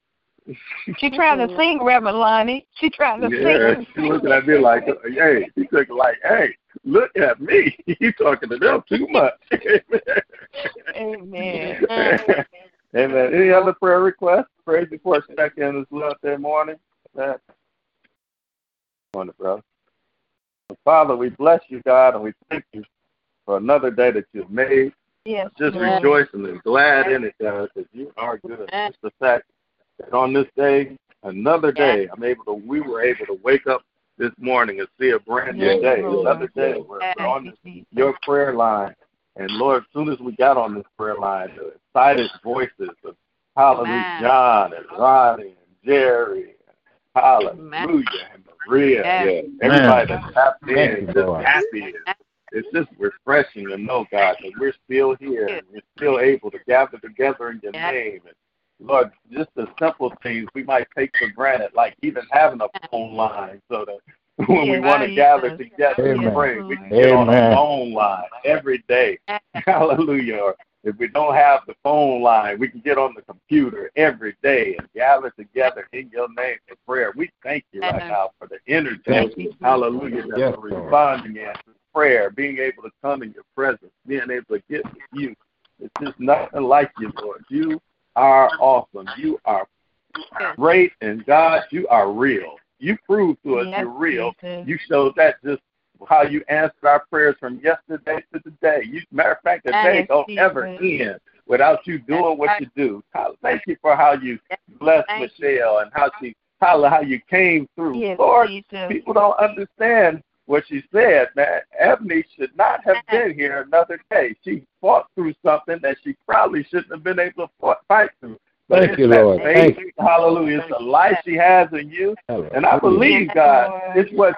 [SPEAKER 9] She trying to sing, Reverend Lonnie. She trying to
[SPEAKER 1] Yeah,
[SPEAKER 9] sing.
[SPEAKER 1] she looking at me like, hey, she took like, hey, look at me. (laughs) You talking to them too much.
[SPEAKER 9] Amen.
[SPEAKER 1] Amen. Any other prayer requests? Praise reports check in as well that morning. That morning, brother. Father, we bless you, God, and we thank you for another day that you've made.
[SPEAKER 9] Yes.
[SPEAKER 1] Just
[SPEAKER 9] Lord.
[SPEAKER 1] rejoicing and glad in it, God, because you are good. Just the fact that on this day, another day, I'm able to. We were able to wake up this morning and see a brand new day, another day. We're, we're on this, your prayer line, and Lord, as soon as we got on this prayer line, the excited voices of Hallelujah,
[SPEAKER 3] Amen.
[SPEAKER 1] John and Ronnie and Jerry, and Hallelujah, and Maria,
[SPEAKER 3] Yes.
[SPEAKER 1] yeah, everybody that's tapped in,
[SPEAKER 2] Thank you,
[SPEAKER 1] just
[SPEAKER 2] Lord.
[SPEAKER 1] happy. It's just refreshing to know, God, that we're still here and we're still able to gather together in your
[SPEAKER 3] Yes.
[SPEAKER 1] name. And Lord, just the simple things we might take for granted, like even having a phone line, so that (laughs) when we want to gather together
[SPEAKER 2] Amen.
[SPEAKER 1] and pray, we can get on a phone line every day. (laughs) Hallelujah. If we don't have the phone line, we can get on the computer every day and gather together in your name for prayer. We thank you right now for the energy, hallelujah, that
[SPEAKER 2] Yes,
[SPEAKER 1] we're responding in through prayer, being able to come in your presence, being able to get with you. It's just nothing like you, Lord. You are awesome. You are great, and God, you are real. You proved to us
[SPEAKER 9] Yes,
[SPEAKER 1] you're real.
[SPEAKER 9] Jesus.
[SPEAKER 1] You showed that just how you answered our prayers from yesterday to today. You, matter of fact, the day
[SPEAKER 9] Yes,
[SPEAKER 1] don't ever end without you doing what you do. Thank you for how you blessed
[SPEAKER 9] Thank
[SPEAKER 1] Michelle and how she how, how you came through.
[SPEAKER 9] Yes,
[SPEAKER 1] Lord,
[SPEAKER 9] Jesus.
[SPEAKER 1] people don't understand what she said, man. Ebony should not have been here another day. She fought through something that she probably shouldn't have been able to fought, fight through. But
[SPEAKER 2] Thank you, Lord.
[SPEAKER 1] faith,
[SPEAKER 2] Thank
[SPEAKER 1] Hallelujah. It's the life she has in you. And I believe, God, it's what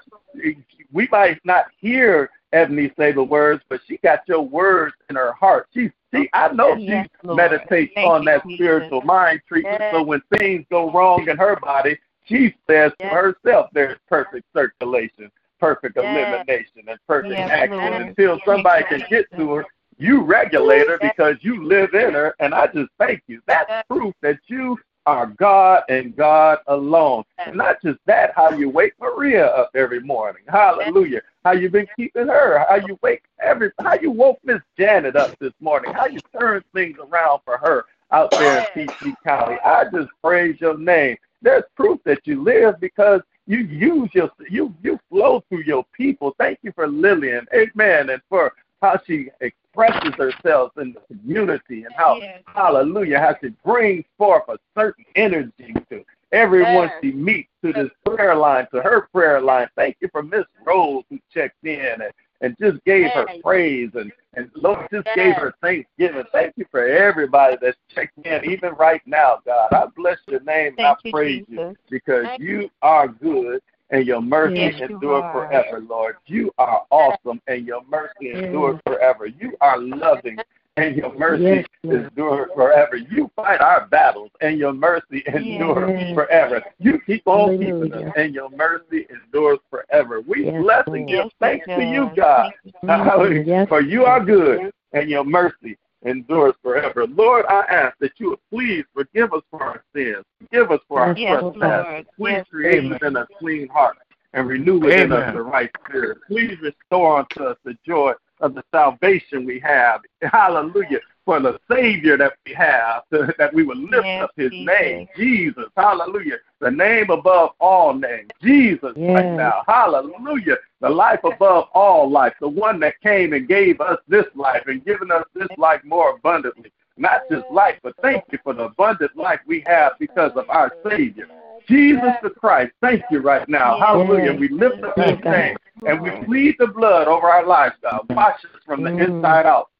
[SPEAKER 1] we might not hear Ebony say the words, but she got your words in her heart. She, she I know
[SPEAKER 9] Yes,
[SPEAKER 1] she
[SPEAKER 9] Lord.
[SPEAKER 1] meditates
[SPEAKER 9] Thank
[SPEAKER 1] on that
[SPEAKER 9] Jesus.
[SPEAKER 1] spiritual mind treatment.
[SPEAKER 9] Yes.
[SPEAKER 1] So when things go wrong in her body, she says to herself, "There's perfect circulation, perfect
[SPEAKER 9] Yes.
[SPEAKER 1] elimination, and perfect
[SPEAKER 9] Yes,
[SPEAKER 1] action."
[SPEAKER 9] Lord.
[SPEAKER 1] Until somebody can get to her, you regulate her because you live in her, and I just thank you. That's proof that you are God and God alone. And not just that, how you wake Maria up every morning. Hallelujah. How you been keeping her. How you wake every how you woke Miss Janet up this morning. How you turned things around for her out there in Peachtree County. I just praise your name. There's proof that you live because you use your you you flow through your people. Thank you for Lillian. Amen. And for how she expresses herself in the community and how
[SPEAKER 9] Yes.
[SPEAKER 1] hallelujah, how she brings forth a certain energy to everyone
[SPEAKER 3] Yes.
[SPEAKER 1] she meets to this prayer line, to her prayer line. Thank you for Miss Rose who checked in and, and just gave her praise and, and Lord just
[SPEAKER 3] Yes.
[SPEAKER 1] gave her thanksgiving. Thank you for everybody that's checked in, even right now, God. I bless your name and
[SPEAKER 9] Thank
[SPEAKER 1] I
[SPEAKER 9] you,
[SPEAKER 1] praise you because
[SPEAKER 3] Thank
[SPEAKER 1] you are good and your mercy
[SPEAKER 9] Yes, you
[SPEAKER 1] endures
[SPEAKER 9] are.
[SPEAKER 1] forever, Lord. You are awesome and your mercy endures forever. You are loving and your mercy
[SPEAKER 9] Yes, Lord.
[SPEAKER 1] endures forever. You fight our battles and your mercy endures
[SPEAKER 9] Yes.
[SPEAKER 1] forever. You keep on keeping us and your mercy endures forever. We
[SPEAKER 9] Yes,
[SPEAKER 1] bless and give thanks to you. God.
[SPEAKER 9] Thank you, Jesus.
[SPEAKER 1] Hallelujah.
[SPEAKER 9] Yes,
[SPEAKER 1] For you are good and your mercy endures forever. Lord, I ask that you would please forgive us for our sins. Forgive us for our
[SPEAKER 9] Yes,
[SPEAKER 1] trespasses.
[SPEAKER 9] Lord.
[SPEAKER 1] Please
[SPEAKER 9] Yes,
[SPEAKER 1] create
[SPEAKER 2] Amen.
[SPEAKER 1] within us a clean heart and renew within us the right spirit. Please restore unto us the joy of the salvation we have. (laughs) Hallelujah. For the Savior that we have, (laughs) that we would lift
[SPEAKER 9] Yes,
[SPEAKER 1] up his
[SPEAKER 9] Jesus.
[SPEAKER 1] name, Jesus. Hallelujah. The name above all names, Jesus, right now. Hallelujah. The life above all life, the one that came and gave us this life and given us this life more abundantly. Not just life, but thank you for the abundant life we have because of our Savior. Jesus the Christ, thank you right now. Hallelujah. We lift up his name and we plead the blood over our lives, God. Wash us from the inside out.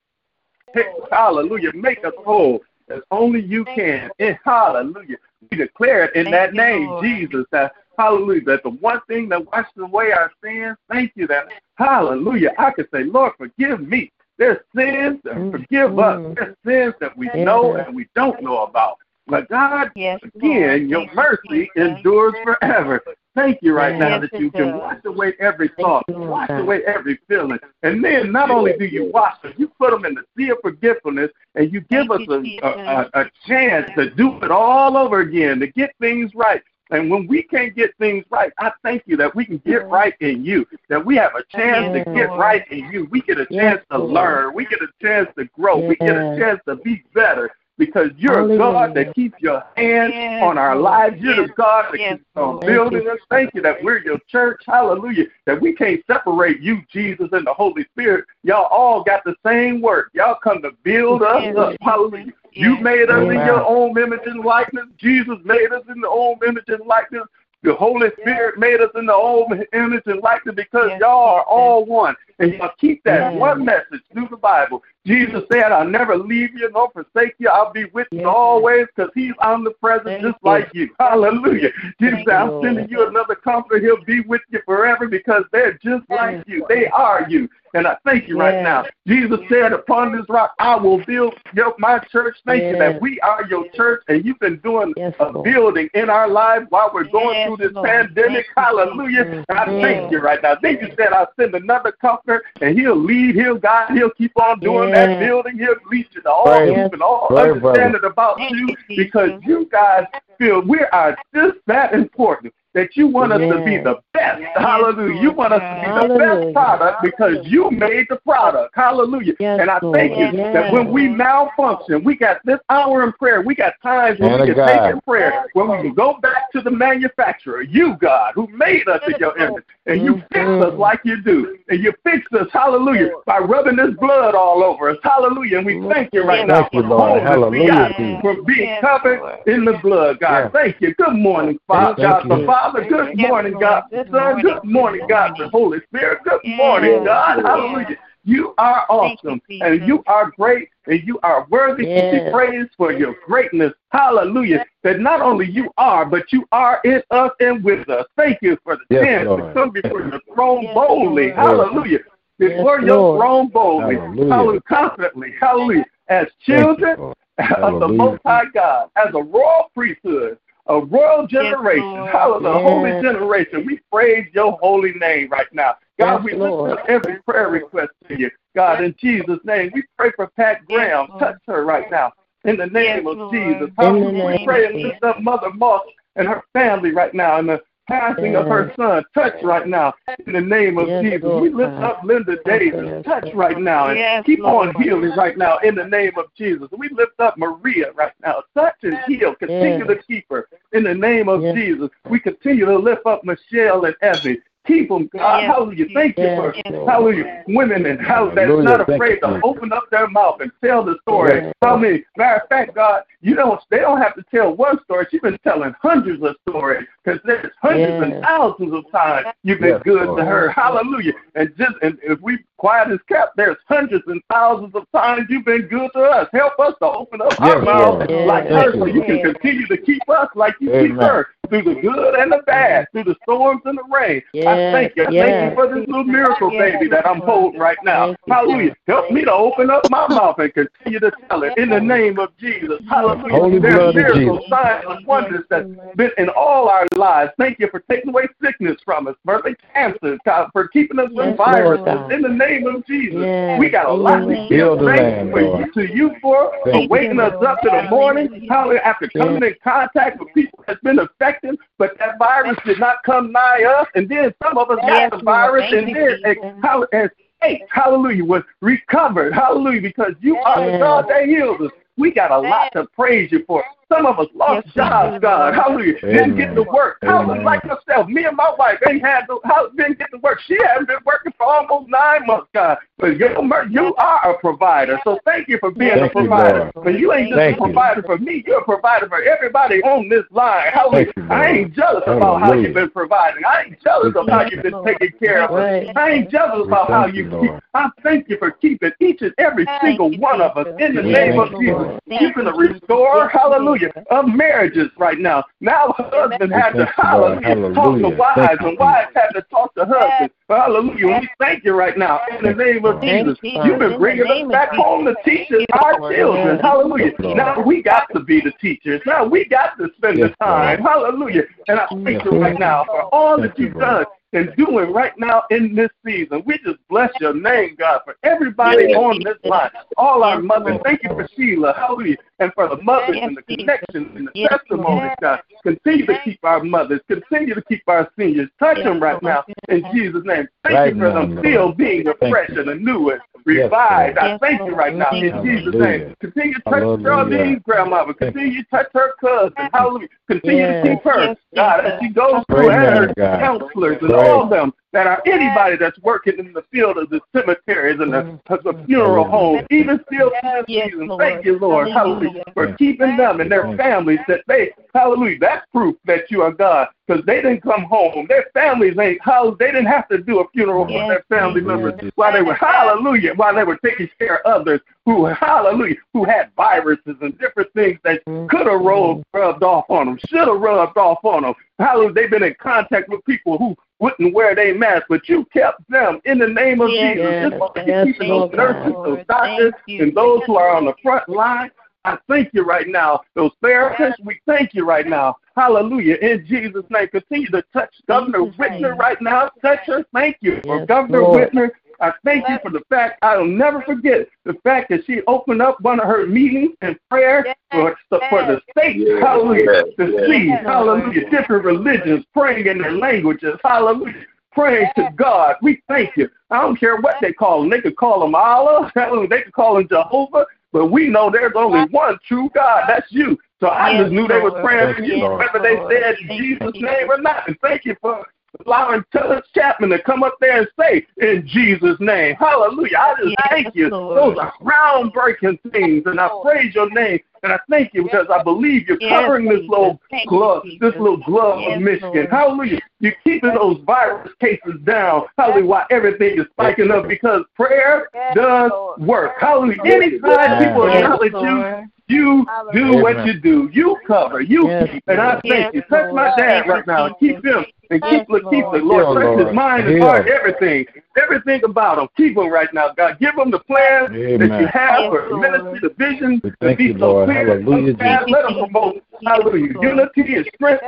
[SPEAKER 1] Hallelujah. Make us whole as only you can. And hallelujah. We declare it in that name, Jesus. That hallelujah. That the one thing that washes away our sins. Thank you that hallelujah. I can say, Lord, forgive me. There's sins that forgive us. There's sins that we know and we don't know about. But God,
[SPEAKER 9] Yes,
[SPEAKER 1] again,
[SPEAKER 9] Lord.
[SPEAKER 1] your mercy endures forever. Thank you right now that you can
[SPEAKER 9] does.
[SPEAKER 1] wash away every thought, wash away every feeling. And then not only do you wash them, you put them in the sea of forgetfulness and you give
[SPEAKER 9] Thank
[SPEAKER 1] us
[SPEAKER 9] you,
[SPEAKER 1] a, a, a, chance to do it all over again, to get things right. And when we can't get things right, I thank you that we can get right in you, that we have a chance
[SPEAKER 9] Yes,
[SPEAKER 1] to get right in you. We get a chance to learn. We get a chance to grow. We get a chance to be better because you're a God that keeps your hand
[SPEAKER 9] Yes,
[SPEAKER 1] on our lives. You're
[SPEAKER 9] Yes.
[SPEAKER 1] the God that
[SPEAKER 9] Yes,
[SPEAKER 1] keeps on building us. Thank you that we're your church. Hallelujah. That we can't separate you, Jesus, and the Holy Spirit. Y'all all got the same work. Y'all come to build us up. Hallelujah. You made us in your own image and likeness. Jesus made us in the own image and likeness. The Holy Spirit made us in the own image and likeness because
[SPEAKER 9] Yes,
[SPEAKER 1] y'all are all one. And y'all keep that
[SPEAKER 9] Yes.
[SPEAKER 1] one message through the Bible. Jesus said, I'll never leave you nor forsake you. I'll be with you
[SPEAKER 9] Yes.
[SPEAKER 1] always because he's omnipresent
[SPEAKER 9] Thank
[SPEAKER 1] just
[SPEAKER 9] you.
[SPEAKER 1] like you. Hallelujah. Jesus
[SPEAKER 9] Thank
[SPEAKER 1] said, I'm sending you another comforter. He'll be with you forever because they're just like you. They are you. And I thank you right now. Jesus said, Upon this rock, I will build your, my church. Thank you that we are your church, and you've been doing a building in our lives while we're going through this pandemic. Hallelujah. And I thank you right now. Then you said, I'll send another comforter, and he'll lead, he'll guide, he'll keep on doing that building. He'll lead you to all
[SPEAKER 2] Praise-
[SPEAKER 1] truth and all
[SPEAKER 2] praise
[SPEAKER 1] understanding about you because you guys feel we are just that important that you want us to be the best. Hallelujah. You want us to be the best product because you made the product. Hallelujah. and I thank you that when we malfunction, we got this hour in prayer. We got times when
[SPEAKER 2] Man
[SPEAKER 1] we can
[SPEAKER 2] God.
[SPEAKER 1] take in prayer, when we can go back to the manufacturer, you, God, who made us in your image, and you fix us like you do. And you fix us, hallelujah, by rubbing this blood all over us. Hallelujah. And we thank you right now
[SPEAKER 2] Thank you,
[SPEAKER 1] for
[SPEAKER 2] Lord.
[SPEAKER 1] We
[SPEAKER 2] Hallelujah,
[SPEAKER 1] got
[SPEAKER 2] Jesus.
[SPEAKER 1] for being covered in the blood, God. Thank you. Good morning, Father,
[SPEAKER 2] Thank
[SPEAKER 1] God the
[SPEAKER 2] you.
[SPEAKER 1] Father. Good morning, God Son. Good morning, God the Holy Spirit. Good morning, God. Hallelujah. You are awesome, and you are great, and you are worthy to be praised for your greatness. Hallelujah. That not only you are, but you are in us and with us. Thank you for the
[SPEAKER 2] Yes,
[SPEAKER 1] chance to
[SPEAKER 2] Lord.
[SPEAKER 1] come before your throne boldly. Hallelujah. Before
[SPEAKER 2] Yes,
[SPEAKER 1] your
[SPEAKER 2] Lord.
[SPEAKER 1] throne boldly.
[SPEAKER 2] Hallelujah.
[SPEAKER 1] Hallelujah. Confidently. Hallelujah. As
[SPEAKER 2] Thank you,
[SPEAKER 1] children of the Most High God, as a royal priesthood, a royal generation, hallelujah, a holy generation. We praise your holy name right now. God,
[SPEAKER 10] Yes,
[SPEAKER 1] we
[SPEAKER 10] Lord.
[SPEAKER 1] lift up every prayer request to you. God, in Jesus' name, we pray for Pat Graham. Touch her right now. In the name of Jesus. Hallelujah. We pray and lift up Mother Moss and her family right now and the passing of her son. Touch right now. In the name of
[SPEAKER 10] Yes,
[SPEAKER 1] Jesus.
[SPEAKER 10] Lord
[SPEAKER 1] We lift
[SPEAKER 10] God.
[SPEAKER 1] up Linda Davis. Touch right now and
[SPEAKER 10] Yes,
[SPEAKER 1] keep on healing right now in the name of Jesus. We lift up Maria right now. Touch and heal. Continue
[SPEAKER 10] Yes.
[SPEAKER 1] to keep her in the name of
[SPEAKER 10] Yes.
[SPEAKER 1] Jesus. We continue to lift up Michelle and Evie. Keep them, God.
[SPEAKER 10] Yes.
[SPEAKER 1] Hallelujah. Thank you for,
[SPEAKER 10] Lord.
[SPEAKER 1] hallelujah, women and how that's
[SPEAKER 2] Hallelujah.
[SPEAKER 1] not afraid
[SPEAKER 2] you,
[SPEAKER 1] to open up their mouth and tell the story.
[SPEAKER 10] Yes.
[SPEAKER 1] How many? Matter of fact, God, you don't. They don't have to tell one story. She's been telling hundreds of stories because there's hundreds and thousands of times you've been
[SPEAKER 2] Yes,
[SPEAKER 1] good
[SPEAKER 2] Lord.
[SPEAKER 1] to her. Hallelujah. And just and if we quiet as kept, there's hundreds and thousands of times you've been good to us. Help us to open up our
[SPEAKER 2] Yes,
[SPEAKER 1] mouths
[SPEAKER 2] Lord.
[SPEAKER 1] like
[SPEAKER 2] Thank
[SPEAKER 1] her,
[SPEAKER 2] you,
[SPEAKER 1] so you
[SPEAKER 2] Lord.
[SPEAKER 1] can continue to keep us like you keep
[SPEAKER 2] Amen.
[SPEAKER 1] her through the good and the bad, through the storms and the rain. I thank you. I thank you for this little miracle baby that I'm holding right now.
[SPEAKER 10] Thank you,
[SPEAKER 1] Hallelujah. Help me to open up my mouth and continue to tell it in the name of Jesus. Hallelujah.
[SPEAKER 2] Holy
[SPEAKER 1] There's
[SPEAKER 2] blood
[SPEAKER 1] miracles,
[SPEAKER 2] Jesus.
[SPEAKER 1] signs, and wonders that's been in all our lives. Thank you for taking away sickness from us, for the cancer, God, for keeping us from
[SPEAKER 10] Yes,
[SPEAKER 1] viruses.
[SPEAKER 10] God.
[SPEAKER 1] In the name of Jesus.
[SPEAKER 10] Yes,
[SPEAKER 1] We got a lot to
[SPEAKER 10] name
[SPEAKER 1] give
[SPEAKER 2] of
[SPEAKER 1] thanks
[SPEAKER 2] Jesus.
[SPEAKER 1] for you, to you for, for
[SPEAKER 2] Thank you,
[SPEAKER 1] waking us up in the morning, hallelujah, after coming in contact with people that's been affected, but that virus did not come nigh us, and then some of us
[SPEAKER 9] Yes,
[SPEAKER 1] got the virus,
[SPEAKER 9] Thank
[SPEAKER 1] and
[SPEAKER 9] you,
[SPEAKER 1] then
[SPEAKER 9] Jesus.
[SPEAKER 1] and, hall- and faith, hallelujah, was recovered, hallelujah, because you are the God that heals us. We got a lot to praise you for. Some of us lost
[SPEAKER 9] Yes,
[SPEAKER 1] jobs, God.
[SPEAKER 9] Lord.
[SPEAKER 1] Hallelujah. Didn't get to
[SPEAKER 2] Amen.
[SPEAKER 1] work. Hallelujah.
[SPEAKER 2] Amen.
[SPEAKER 1] Like myself, me and my wife ain't had to, how, didn't get to work. She hasn't been working for almost nine months, God. But you, you are a provider. So thank you for being
[SPEAKER 2] Thank
[SPEAKER 1] a provider.
[SPEAKER 2] Lord.
[SPEAKER 1] But you ain't just
[SPEAKER 2] Thank
[SPEAKER 1] a
[SPEAKER 2] you.
[SPEAKER 1] provider for me. You're a provider for everybody on this line. Hallelujah.
[SPEAKER 2] Thank you,
[SPEAKER 1] I ain't jealous about how you've been providing. I ain't jealous of how you've been taking care of us. I ain't jealous about how you
[SPEAKER 2] you,
[SPEAKER 1] keep. I thank you for keeping each and every single one of us in the name
[SPEAKER 2] thank
[SPEAKER 1] of
[SPEAKER 2] you,
[SPEAKER 1] Jesus.
[SPEAKER 2] Lord.
[SPEAKER 1] Keeping the restore, hallelujah, of marriages right now. Now husbands have to,
[SPEAKER 2] thank you,
[SPEAKER 1] hallelujah, talk to wives, and wives have to talk to husbands. Hallelujah. And we thank you right now in the name of Jesus.
[SPEAKER 9] Thank you,
[SPEAKER 1] You've been bringing us back home to teach us our children. Hallelujah. Now we got to be the teachers. Now we got to spend the time. Hallelujah. And I thank you right now for all that
[SPEAKER 2] you,
[SPEAKER 1] you've done and doing right now in this season. We just bless your name, God, for everybody on this line, all our mothers. Thank you for Sheila, hallelujah, and for the mothers and the
[SPEAKER 9] Jesus.
[SPEAKER 1] connections and the testimonies,
[SPEAKER 9] Lord.
[SPEAKER 1] God. Continue to keep our mothers, continue to keep our seniors. Touch them right now in Jesus' name. Thank you for them still being
[SPEAKER 2] Thank
[SPEAKER 1] fresh and anew and
[SPEAKER 2] Yes.
[SPEAKER 1] I thank you right now in
[SPEAKER 9] Thank
[SPEAKER 1] Jesus' name. Continue to touch
[SPEAKER 2] Hallelujah.
[SPEAKER 1] Charlene's grandmother. Continue to touch her cousin. Hallelujah. Continue
[SPEAKER 10] Yes.
[SPEAKER 1] to keep her.
[SPEAKER 9] Yes,
[SPEAKER 1] God, as she goes through and her counselors and all of them that are anybody that's working in the field of the cemeteries mm-hmm. and the, the funeral mm-hmm.
[SPEAKER 2] Hallelujah.
[SPEAKER 1] homes, even still through
[SPEAKER 9] Yes,
[SPEAKER 1] season.
[SPEAKER 9] Lord.
[SPEAKER 1] Thank you, Lord. Hallelujah.
[SPEAKER 9] Hallelujah.
[SPEAKER 1] For
[SPEAKER 2] Thank
[SPEAKER 1] keeping them and their families that they, hallelujah, that's proof that you are God because they didn't come home. Their families ain't, how they didn't have to do a funeral
[SPEAKER 9] Yes,
[SPEAKER 1] for their family
[SPEAKER 2] Hallelujah.
[SPEAKER 1] members while they were, hallelujah, while they were taking care of others who, hallelujah, who had viruses and different things that could have rubbed, rubbed off on them, should have rubbed off on them. Hallelujah, they've been in contact with people who wouldn't wear their mask, but you kept them in the name of
[SPEAKER 10] Yes,
[SPEAKER 1] Jesus.
[SPEAKER 10] yes, yes,
[SPEAKER 1] keeping those nurses, those doctors, and those who are on the front line. I thank you right now. Those therapists, we thank you right now. Hallelujah. In Jesus' name, continue to touch Governor Whitmer right now. Touch her. Thank you
[SPEAKER 10] Yes,
[SPEAKER 1] Governor
[SPEAKER 10] Lord.
[SPEAKER 1] Whitmer. I thank you for the fact I'll never forget the fact that she opened up one of her meetings in prayer for, for the state,
[SPEAKER 7] Yes,
[SPEAKER 1] hallelujah,
[SPEAKER 7] yes,
[SPEAKER 1] to see, hallelujah, different religions praying in their languages, hallelujah, praying to God. We thank you. I don't care what they call them. They could call them Allah, (laughs) hallelujah, they could call him Jehovah, but we know there's only one true God. That's you. So I just knew they were praying for you,
[SPEAKER 2] Lord.
[SPEAKER 1] whether they said in Jesus' name or not. And thank you for allowing Tillage Chapman to come up there and say, in Jesus' name. Hallelujah. I just
[SPEAKER 9] Yes,
[SPEAKER 1] thank you.
[SPEAKER 9] Lord.
[SPEAKER 1] Those are groundbreaking things. And I praise your name. And I thank you because I believe you're
[SPEAKER 9] Yes,
[SPEAKER 1] covering this little
[SPEAKER 9] Thank
[SPEAKER 1] glove,
[SPEAKER 9] Jesus.
[SPEAKER 1] this little glove
[SPEAKER 9] Yes,
[SPEAKER 1] of Michigan.
[SPEAKER 9] Lord.
[SPEAKER 1] Hallelujah. You're keeping those virus cases down. Hallelujah. While everything is spiking up because prayer does work. Hallelujah. Anytime people acknowledge you, you do what you do. You cover. You keep. And I thank you. Touch my dad right now.
[SPEAKER 9] Jesus.
[SPEAKER 1] Keep him. And
[SPEAKER 9] Yes,
[SPEAKER 1] keep, keep the
[SPEAKER 9] Lord.
[SPEAKER 1] Lord.
[SPEAKER 2] Heal,
[SPEAKER 1] Touch his mind, his
[SPEAKER 2] Heal.
[SPEAKER 1] heart, everything. Everything about him. Keep him right now, God. Give him the plan that you have
[SPEAKER 9] Yes,
[SPEAKER 1] for
[SPEAKER 9] Lord.
[SPEAKER 1] ministry, the vision
[SPEAKER 2] We
[SPEAKER 1] to
[SPEAKER 2] thank
[SPEAKER 1] be
[SPEAKER 2] you,
[SPEAKER 1] so
[SPEAKER 2] Lord.
[SPEAKER 1] clear.
[SPEAKER 2] Hallelujah, Jesus.
[SPEAKER 1] let him promote, hallelujah, unity and strength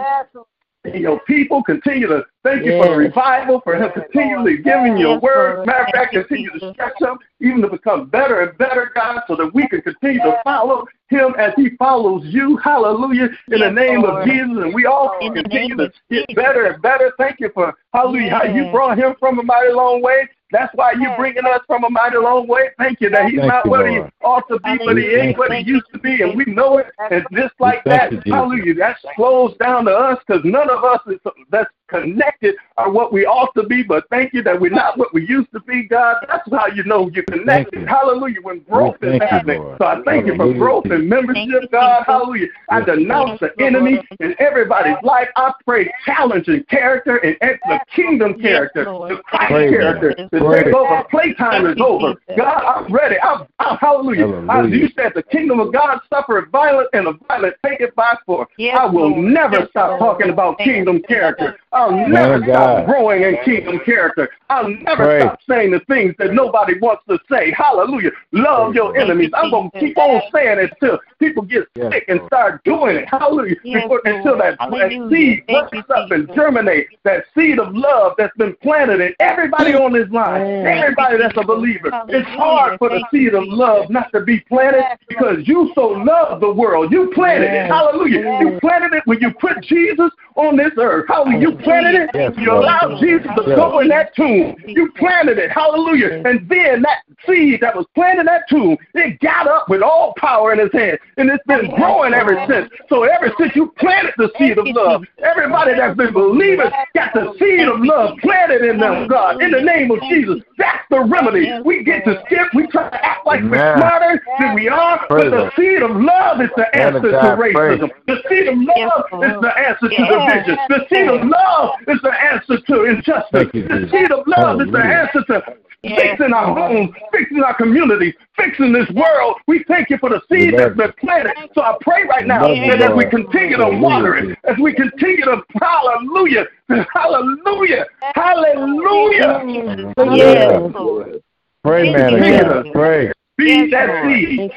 [SPEAKER 1] and your people continue to thank you for the revival, for him continually giving your
[SPEAKER 9] Yes,
[SPEAKER 1] word. Matter of fact, continue to stretch him even to become better and better, God, so that we can continue to follow him as he follows you. Hallelujah. In the name
[SPEAKER 9] Lord.
[SPEAKER 1] of Jesus. And we all
[SPEAKER 9] the
[SPEAKER 1] continue to get better and better. Thank you for, hallelujah, how you brought him from a mighty long way. That's why you're bringing us from a mighty long way. Thank you that he's
[SPEAKER 2] Thank
[SPEAKER 1] not
[SPEAKER 2] you,
[SPEAKER 1] what he ought to be, but he ain't what he used to be, and we know it. And just like that,
[SPEAKER 2] you, Jesus.
[SPEAKER 1] hallelujah, that flows down to us because none of us is that's connected are what we ought to be. But thank you that we're not what we used to be, God. That's how you know you're connected.
[SPEAKER 2] you.
[SPEAKER 1] Hallelujah. When growth
[SPEAKER 2] We
[SPEAKER 1] is
[SPEAKER 2] thank you,
[SPEAKER 1] happening. So I thank you for growth and membership, God. Hallelujah. I denounce the enemy in everybody's life. I pray challenge and character and the kingdom character, the Christ character, to take over. Playtime is over. God, I'm ready. I'm, I'm hallelujah. I, you said the kingdom of God suffered violence and the violent take it by force.
[SPEAKER 9] Yes,
[SPEAKER 1] I will
[SPEAKER 9] Lord.
[SPEAKER 1] never stop talking about kingdom character. I'll never
[SPEAKER 2] of
[SPEAKER 1] stop growing in kingdom character. I'll never
[SPEAKER 2] Pray.
[SPEAKER 1] stop saying the things that nobody wants to say. Hallelujah. Love
[SPEAKER 2] Praise
[SPEAKER 1] your enemies. I'm going to keep on saying it till people get
[SPEAKER 2] Yes,
[SPEAKER 1] sick and start doing it. Hallelujah.
[SPEAKER 9] Yes,
[SPEAKER 1] Before- Until
[SPEAKER 9] Lord.
[SPEAKER 1] that, that seed
[SPEAKER 9] Thank
[SPEAKER 1] works
[SPEAKER 9] you,
[SPEAKER 1] up and germinates. That seed of love that's been planted in everybody on this line. Everybody that's a believer. It's hard for the seed of love not to be planted because you so love the world. You planted it. Hallelujah. You planted it when you put Jesus on this earth. Hallelujah. You planted it.
[SPEAKER 2] Yes,
[SPEAKER 1] You allowed Jesus to
[SPEAKER 2] Yes.
[SPEAKER 1] go in that tomb. You planted it. Hallelujah. And then that seed that was planted in that tomb, it got up with all power in his hand. And it's been growing ever since. So ever since you planted the seed of love, everybody that's been believing got the seed of love planted in them, God. In the name of Jesus. That's the remedy. We get to skip. We try to act like we're smarter than we are. But the
[SPEAKER 2] the-
[SPEAKER 1] seed of love is the answer to racism. The seed of love is the answer to
[SPEAKER 9] Yes.
[SPEAKER 1] Division. The seed of love is the answer to injustice.
[SPEAKER 2] You,
[SPEAKER 1] The seed of love is the answer to
[SPEAKER 9] Yes,
[SPEAKER 1] fixing our homes, fixing our communities, fixing this world. We thank you for the seed that's been planted. So I pray right now
[SPEAKER 2] love
[SPEAKER 1] that as we continue to water it, as we continue to hallelujah, hallelujah, hallelujah.
[SPEAKER 9] Yes, Lord.
[SPEAKER 2] Pray, man of
[SPEAKER 1] Continue
[SPEAKER 2] God. Pray.
[SPEAKER 1] feed
[SPEAKER 9] Yes,
[SPEAKER 1] that
[SPEAKER 9] Lord.
[SPEAKER 1] seed.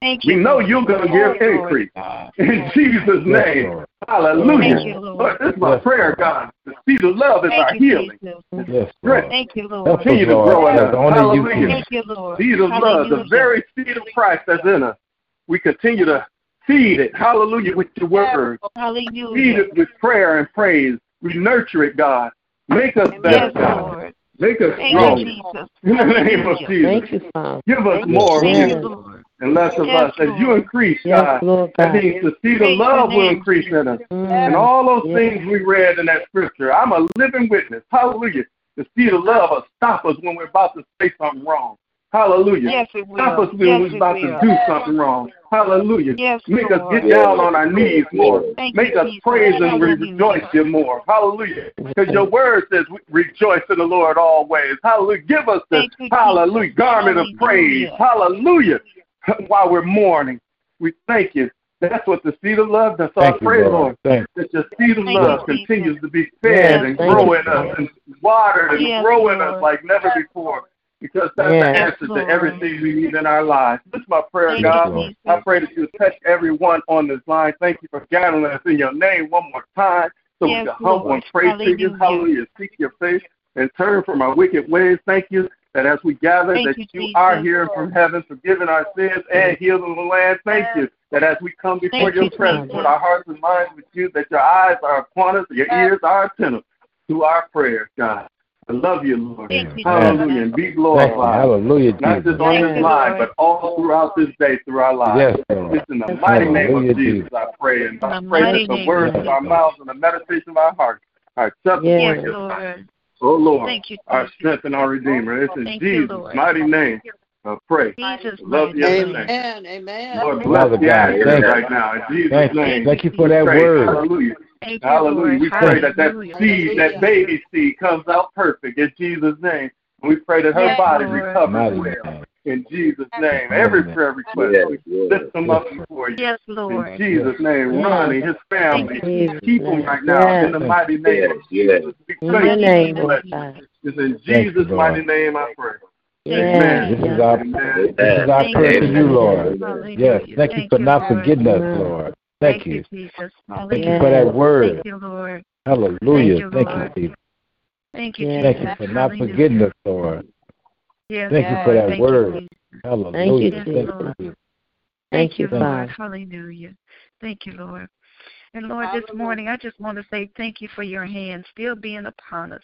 [SPEAKER 10] Thank you,
[SPEAKER 1] We know you're going to give
[SPEAKER 9] Yes, Lord.
[SPEAKER 1] increase. In Jesus'
[SPEAKER 2] Yes,
[SPEAKER 1] name.
[SPEAKER 2] Lord.
[SPEAKER 1] Hallelujah.
[SPEAKER 9] Thank you, Lord.
[SPEAKER 1] Lord, this is my
[SPEAKER 2] Yes,
[SPEAKER 1] prayer,
[SPEAKER 2] Lord.
[SPEAKER 1] God. The seed of love is our
[SPEAKER 9] you,
[SPEAKER 1] healing.
[SPEAKER 9] Jesus.
[SPEAKER 2] Yes, Lord.
[SPEAKER 9] Thank you, Lord.
[SPEAKER 2] us,
[SPEAKER 1] Continue to grow in
[SPEAKER 2] as
[SPEAKER 1] us.
[SPEAKER 2] only you
[SPEAKER 1] Hallelujah.
[SPEAKER 2] can.
[SPEAKER 9] Thank you, Lord.
[SPEAKER 1] Seed of love, the very seed of Christ that's in us. We continue to feed it, hallelujah, with your word.
[SPEAKER 9] Hallelujah.
[SPEAKER 1] Feed it with prayer and praise. We nurture it, God. Make us better,
[SPEAKER 9] Yes,
[SPEAKER 1] God.
[SPEAKER 9] Lord.
[SPEAKER 1] Make us
[SPEAKER 9] Thank you. Jesus.
[SPEAKER 1] In the name of Jesus.
[SPEAKER 10] Thank you, Father.
[SPEAKER 1] Give us
[SPEAKER 9] Thank
[SPEAKER 1] more you
[SPEAKER 9] you, Lord.
[SPEAKER 1] And less of
[SPEAKER 9] Yes,
[SPEAKER 1] us. As you increase,
[SPEAKER 10] Yes,
[SPEAKER 1] God,
[SPEAKER 10] Lord
[SPEAKER 1] that means the seed of
[SPEAKER 9] Praise your
[SPEAKER 1] love will increase in us.
[SPEAKER 10] Mm.
[SPEAKER 1] And all those
[SPEAKER 10] Yes.
[SPEAKER 1] things we read in that scripture, I'm a living witness. Hallelujah. The seed of love will stop us when we're about to say something wrong. Hallelujah.
[SPEAKER 9] Yes, it will.
[SPEAKER 1] Stop us when
[SPEAKER 9] Yes,
[SPEAKER 1] we're about
[SPEAKER 9] will.
[SPEAKER 1] to do something wrong. Hallelujah.
[SPEAKER 9] Yes,
[SPEAKER 1] Make
[SPEAKER 9] Lord.
[SPEAKER 1] us get down on our knees more.
[SPEAKER 9] Thank you,
[SPEAKER 1] Make us
[SPEAKER 9] Jesus.
[SPEAKER 1] praise and
[SPEAKER 9] Hallelujah.
[SPEAKER 1] rejoice you more. Hallelujah. Because your word says, rejoice in the Lord always. Hallelujah. Give us the
[SPEAKER 9] Thank Jesus.
[SPEAKER 1] hallelujah garment of praise.
[SPEAKER 9] Hallelujah.
[SPEAKER 1] Hallelujah. (laughs) While we're mourning, we thank you That's what the seed of love does. So
[SPEAKER 2] Thank
[SPEAKER 1] I
[SPEAKER 2] you,
[SPEAKER 1] pray,
[SPEAKER 2] Lord.
[SPEAKER 1] Lord, that your seed of
[SPEAKER 9] Thank
[SPEAKER 1] love
[SPEAKER 9] you,
[SPEAKER 1] continues to be
[SPEAKER 9] Yes,
[SPEAKER 1] fed and
[SPEAKER 9] thank
[SPEAKER 1] grow in us and watered and
[SPEAKER 9] Yes,
[SPEAKER 1] grow in us like never before. Because that's
[SPEAKER 2] Yes.
[SPEAKER 1] the answer
[SPEAKER 9] Lord.
[SPEAKER 1] to everything we need in our lives. This is my prayer,
[SPEAKER 9] Thank
[SPEAKER 1] God.
[SPEAKER 9] you,
[SPEAKER 1] I pray that you touch everyone on this line. Thank you for gathering us in your name one more time so
[SPEAKER 9] Yes,
[SPEAKER 1] we can humble and pray to you.
[SPEAKER 9] Hallelujah.
[SPEAKER 1] Hallelujah. Seek your face and turn from our wicked ways. Thank you that as we gather,
[SPEAKER 9] Thank
[SPEAKER 1] that
[SPEAKER 9] you,
[SPEAKER 1] you are here from heaven, forgiving our sins and healing the land. Thank you that as we come before
[SPEAKER 9] Thank
[SPEAKER 1] your
[SPEAKER 9] you,
[SPEAKER 1] presence
[SPEAKER 9] Jesus.
[SPEAKER 1] with our hearts and minds with you, that your eyes are upon us, your ears are attentive to our prayers, God. I love you, Lord.
[SPEAKER 9] Thank you,
[SPEAKER 1] Hallelujah. And be glorified.
[SPEAKER 2] Hallelujah,
[SPEAKER 1] Not just on this
[SPEAKER 9] you,
[SPEAKER 1] line, but all throughout this day, through our lives.
[SPEAKER 2] Yes, Lord.
[SPEAKER 1] It's in the mighty name of Jesus,
[SPEAKER 2] Jesus.
[SPEAKER 1] I pray. And I
[SPEAKER 9] In the
[SPEAKER 1] pray that the words
[SPEAKER 9] of
[SPEAKER 1] of our mouths and the meditation of our hearts are acceptable
[SPEAKER 9] Yes,
[SPEAKER 1] in your sight.
[SPEAKER 9] Lord.
[SPEAKER 1] Oh, Lord,
[SPEAKER 9] Thank you,
[SPEAKER 1] our
[SPEAKER 9] Jesus.
[SPEAKER 1] strength and our Redeemer. It's in
[SPEAKER 9] Thank you,
[SPEAKER 1] Jesus'
[SPEAKER 9] Lord.
[SPEAKER 1] mighty name. I pray.
[SPEAKER 9] Jesus'
[SPEAKER 1] Love
[SPEAKER 9] mighty
[SPEAKER 1] you
[SPEAKER 9] name.
[SPEAKER 1] name.
[SPEAKER 5] Amen. Amen.
[SPEAKER 1] Lord, bless the
[SPEAKER 2] God,
[SPEAKER 1] atmosphere
[SPEAKER 2] thank you.
[SPEAKER 1] right now. In Jesus'
[SPEAKER 2] Thank you.
[SPEAKER 1] name.
[SPEAKER 2] Thank you for that
[SPEAKER 1] Pray.
[SPEAKER 2] word.
[SPEAKER 1] Hallelujah.
[SPEAKER 9] Thank you,
[SPEAKER 1] Hallelujah.
[SPEAKER 9] Lord.
[SPEAKER 1] We pray that that seed, that baby seed, comes out perfect in Jesus' name. And we pray that her
[SPEAKER 9] Yes,
[SPEAKER 1] body
[SPEAKER 9] Lord.
[SPEAKER 1] recovers well
[SPEAKER 2] name.
[SPEAKER 1] In Jesus' name. Every
[SPEAKER 2] Amen.
[SPEAKER 1] prayer request,
[SPEAKER 7] Yes,
[SPEAKER 1] we
[SPEAKER 7] yes.
[SPEAKER 1] lift them up before you.
[SPEAKER 9] Yes, Lord.
[SPEAKER 1] In Jesus' name,
[SPEAKER 9] Yes.
[SPEAKER 1] Ronnie, his family,
[SPEAKER 9] Thank you,
[SPEAKER 1] keep them right now in the mighty name of
[SPEAKER 7] Yes,
[SPEAKER 1] Jesus. We
[SPEAKER 9] In
[SPEAKER 1] pray
[SPEAKER 9] your name,
[SPEAKER 1] bless
[SPEAKER 9] Lord
[SPEAKER 1] you. It's in
[SPEAKER 2] Thank you,
[SPEAKER 1] Jesus' mighty name I pray.
[SPEAKER 9] Yes.
[SPEAKER 1] Amen.
[SPEAKER 2] This is our
[SPEAKER 1] Amen.
[SPEAKER 2] this is our prayer to
[SPEAKER 9] you,
[SPEAKER 2] you,
[SPEAKER 9] Lord.
[SPEAKER 2] Lord. Yes. Thank you for
[SPEAKER 9] you,
[SPEAKER 2] not
[SPEAKER 9] Lord.
[SPEAKER 2] forgetting us, Lord. Thank you.
[SPEAKER 9] Jesus.
[SPEAKER 2] Thank you for that word.
[SPEAKER 9] Thank you, Lord.
[SPEAKER 2] Hallelujah.
[SPEAKER 9] Thank you,
[SPEAKER 2] Thank
[SPEAKER 9] Lord.
[SPEAKER 2] you, Jesus.
[SPEAKER 9] Thank you,
[SPEAKER 2] Thank you for not forgetting us, Lord.
[SPEAKER 9] Yes,
[SPEAKER 2] Thank you for that
[SPEAKER 9] Thank
[SPEAKER 2] word.
[SPEAKER 9] You, Jesus.
[SPEAKER 2] Hallelujah.
[SPEAKER 9] Yes,
[SPEAKER 2] Thank
[SPEAKER 9] Lord.
[SPEAKER 2] you.
[SPEAKER 9] Thank you,
[SPEAKER 2] Thank you.
[SPEAKER 9] Lord. Hallelujah. Thank you, Lord. And Lord, this morning I just want to say thank you for your hand still being upon us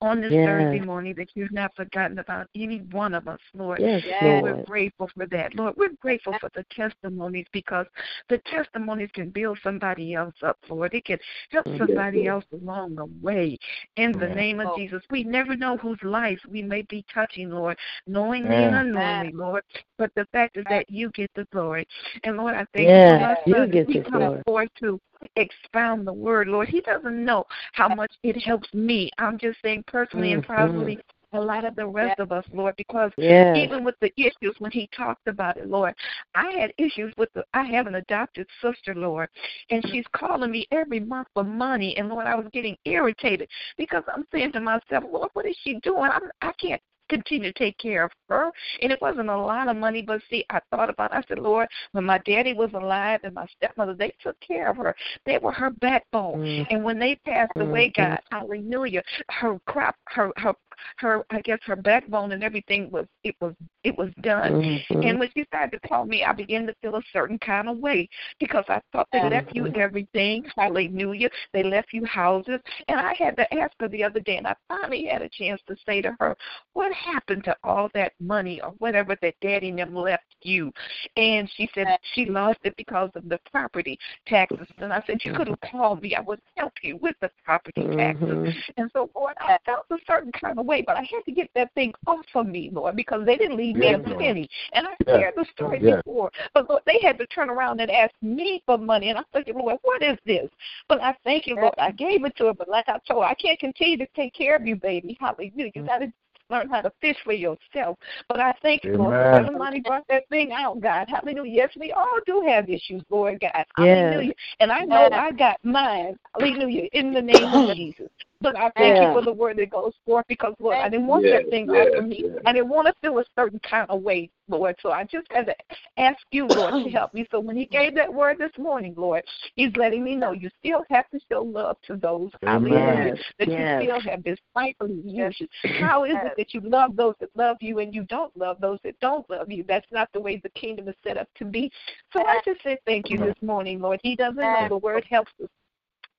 [SPEAKER 9] on this
[SPEAKER 10] Yes.
[SPEAKER 9] Thursday morning that you've not forgotten about any one of us, Lord.
[SPEAKER 10] Yes,
[SPEAKER 9] And we're grateful for that. Lord, we're grateful for the testimonies because the testimonies can build somebody else up, Lord. It can help somebody
[SPEAKER 10] Lord.
[SPEAKER 9] else along the way. In the
[SPEAKER 2] Yes.
[SPEAKER 9] name of oh. Jesus, we never know whose lives we may be touching, Lord, knowingly and unknowingly, Lord. But the fact is that you get the glory. And Lord, I thank
[SPEAKER 10] Yes,
[SPEAKER 9] you for my
[SPEAKER 10] you get the
[SPEAKER 9] comes
[SPEAKER 10] glory.
[SPEAKER 9] forth to expound the word, Lord. He doesn't know how much it helps me. I'm just saying personally and
[SPEAKER 10] Mhm.
[SPEAKER 9] probably a lot of the rest of us, Lord, because even with the issues when he talked about it, Lord, I had issues with the I have an adopted sister, Lord, and she's calling me every month for money and Lord, I was getting irritated because I'm saying to myself, Lord, what is she doing? I'm I can't continue to take care of her. And it wasn't a lot of money, but see, I thought about it. I said, Lord, when my daddy was alive and my stepmother, they took care of her. They were her backbone.
[SPEAKER 10] Mhm.
[SPEAKER 9] And when they passed away,
[SPEAKER 10] Mhm.
[SPEAKER 9] God, hallelujah, her crop her her her I guess her backbone and everything was it was it was done.
[SPEAKER 10] Mhm.
[SPEAKER 9] And when she started to call me, I began to feel a certain kind of way because I thought they left you
[SPEAKER 10] Mhm.
[SPEAKER 9] everything. Hallelujah. They left you houses. And I had to ask her the other day, and I finally had a chance to say to her, What happened to all that money or whatever that daddy and them left you? And she said she lost it because of the property taxes. And I said, You could have called me. I would help you with the property taxes.
[SPEAKER 10] Mhm.
[SPEAKER 9] And so, Lord, I felt a certain kind of way, but I had to get that thing off of me, Lord, because they didn't leave me
[SPEAKER 2] Yes,
[SPEAKER 9] a penny. And I
[SPEAKER 2] Yes.
[SPEAKER 9] shared the story
[SPEAKER 2] Yes.
[SPEAKER 9] before. But, Lord, they had to turn around and ask me for money. And I said, Lord, what is this? But I thank you, Lord. I gave it to her, but like I told her, I can't continue to take care of you, baby. Hallelujah. You got to learn how to fish for yourself. But I thank you, Lord, for
[SPEAKER 2] Amen.
[SPEAKER 9] brought that thing out, God. Hallelujah. Yes, we all do have issues, Lord God.
[SPEAKER 10] Yes.
[SPEAKER 9] Hallelujah. And I know I got mine. Hallelujah. In the name of (clears throat) Jesus. But I thank
[SPEAKER 10] Yeah.
[SPEAKER 9] you for the word that goes forth because, Lord, I didn't want
[SPEAKER 7] Yes,
[SPEAKER 9] that thing
[SPEAKER 7] yes,
[SPEAKER 9] off of me.
[SPEAKER 7] yes.
[SPEAKER 9] I didn't want to feel a certain kind of way, Lord. So I just had to ask you, Lord, to help me. So when He gave that word this morning, Lord, He's letting me know you still have to show love to those, hallelujah,
[SPEAKER 10] Yes.
[SPEAKER 9] that
[SPEAKER 10] Yes.
[SPEAKER 9] you still have despitefully used. you. How is it that you love those that love you and you don't love those that don't love you? That's not the way the kingdom is set up to be. So I just say thank you this morning, Lord. He doesn't know the word helps us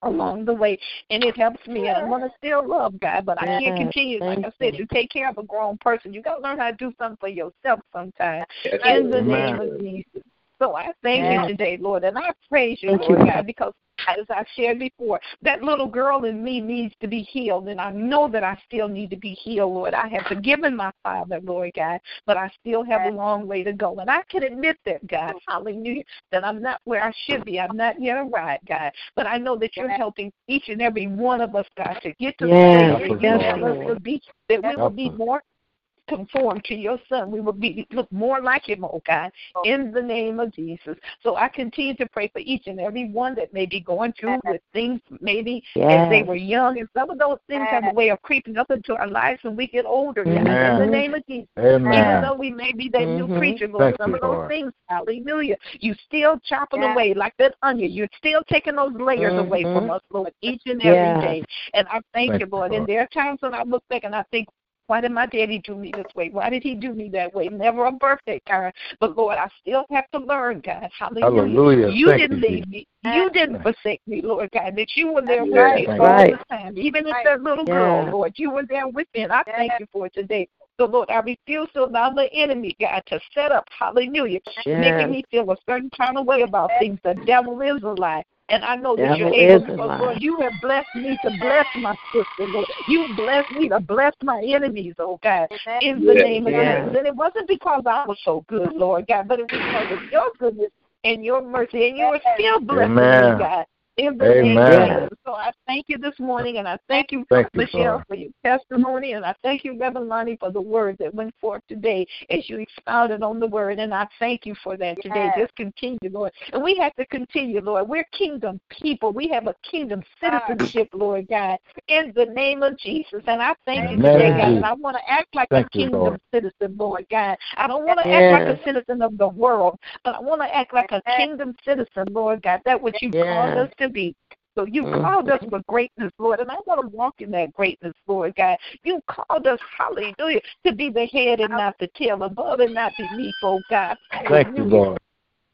[SPEAKER 9] along the way, and it helps me. And I'm gonna still love God, but I can't continue, like I said,
[SPEAKER 10] you.
[SPEAKER 9] to take care of a grown person. You gotta learn how to do something for yourself sometimes. In the name of Jesus. So I thank
[SPEAKER 10] Yes.
[SPEAKER 9] you today, Lord, and I praise you,
[SPEAKER 10] Thank
[SPEAKER 9] Lord
[SPEAKER 10] you.
[SPEAKER 9] God, because as I shared before, that little girl in me needs to be healed, and I know that I still need to be healed, Lord. I have forgiven my father, Lord God, but I still have a long way to go. And I can admit that, God, hallelujah, that I'm not where I should be. I'm not yet arrived, God. But I know that you're helping each and every one of us, God, to get to the place
[SPEAKER 2] Help
[SPEAKER 9] where
[SPEAKER 2] us,
[SPEAKER 9] you
[SPEAKER 10] yes,
[SPEAKER 9] want us
[SPEAKER 2] Lord.
[SPEAKER 9] to be, that we will be more
[SPEAKER 6] conformed to your son. We will be look more like him, oh God, in the name of Jesus. So I continue to pray for each and every one that may be going through with things maybe as they were young. And some of those things have a way of creeping up into our lives when we get older, God, in the name of Jesus.
[SPEAKER 2] Amen.
[SPEAKER 6] Even though we may be that new
[SPEAKER 2] Mhm.
[SPEAKER 6] creature, Lord,
[SPEAKER 2] Thank
[SPEAKER 6] some
[SPEAKER 2] you,
[SPEAKER 6] of those
[SPEAKER 2] Lord.
[SPEAKER 6] things, hallelujah, you still chopping away like that onion. You're still taking those layers away from us, Lord, each and
[SPEAKER 10] Yeah.
[SPEAKER 6] every day. And I thank,
[SPEAKER 2] Thank
[SPEAKER 6] you,
[SPEAKER 2] you,
[SPEAKER 6] Lord. And there are times when I look back and I think, why did my daddy do me this way? Why did he do me that way? Never a birthday card. But Lord, I still have to learn, God. Hallelujah.
[SPEAKER 2] Hallelujah.
[SPEAKER 6] You
[SPEAKER 2] Thank
[SPEAKER 6] didn't
[SPEAKER 2] you,
[SPEAKER 6] leave me. You didn't forsake me, Lord God. That you were there with me
[SPEAKER 2] right.
[SPEAKER 6] all
[SPEAKER 10] Right.
[SPEAKER 6] the time. Even as that little girl,
[SPEAKER 10] Yeah.
[SPEAKER 6] Lord, you were there with me. And I thank you for it today. So, Lord, I refuse to allow the enemy, God, to set up, hallelujah,
[SPEAKER 10] Yes.
[SPEAKER 6] making me feel a certain kind of way about things. The devil is a lie. And I know that you're able
[SPEAKER 10] is a
[SPEAKER 6] because,
[SPEAKER 10] lie.
[SPEAKER 6] Lord, you have blessed me to bless my sister, Lord. You blessed me to bless my enemies, oh God, in the
[SPEAKER 7] Yes.
[SPEAKER 6] name of
[SPEAKER 10] Yes.
[SPEAKER 6] Jesus. And it wasn't because I was so good, Lord God, but it was because of your goodness and your mercy. And you are still blessing
[SPEAKER 2] Amen.
[SPEAKER 6] me, God. In the
[SPEAKER 2] Amen.
[SPEAKER 6] Jesus. So I thank you this morning, and I thank you,
[SPEAKER 2] Thank
[SPEAKER 6] Michelle,
[SPEAKER 2] Lord.
[SPEAKER 6] for your testimony, and I thank you, Reverend Lonnie, for the word that went forth today as you expounded on the word. And I thank you for that today. Just continue, Lord. And we have to continue, Lord. We're kingdom people. We have a kingdom citizenship, Lord God, in the name of Jesus. And I thank you today, God. And I want to act like
[SPEAKER 2] Thank
[SPEAKER 6] a
[SPEAKER 2] you,
[SPEAKER 6] kingdom
[SPEAKER 2] Lord.
[SPEAKER 6] citizen, Lord God. I don't want to
[SPEAKER 10] Yes.
[SPEAKER 6] act like a citizen of the world, but I want to act like a kingdom citizen, Lord God. That what you called us to be. So you
[SPEAKER 10] Mhm.
[SPEAKER 6] called us for greatness, Lord, and I want to walk in that greatness, Lord God. You called us, hallelujah, to be the head and not the tail, above and not beneath, oh God.
[SPEAKER 2] Thank you, Lord.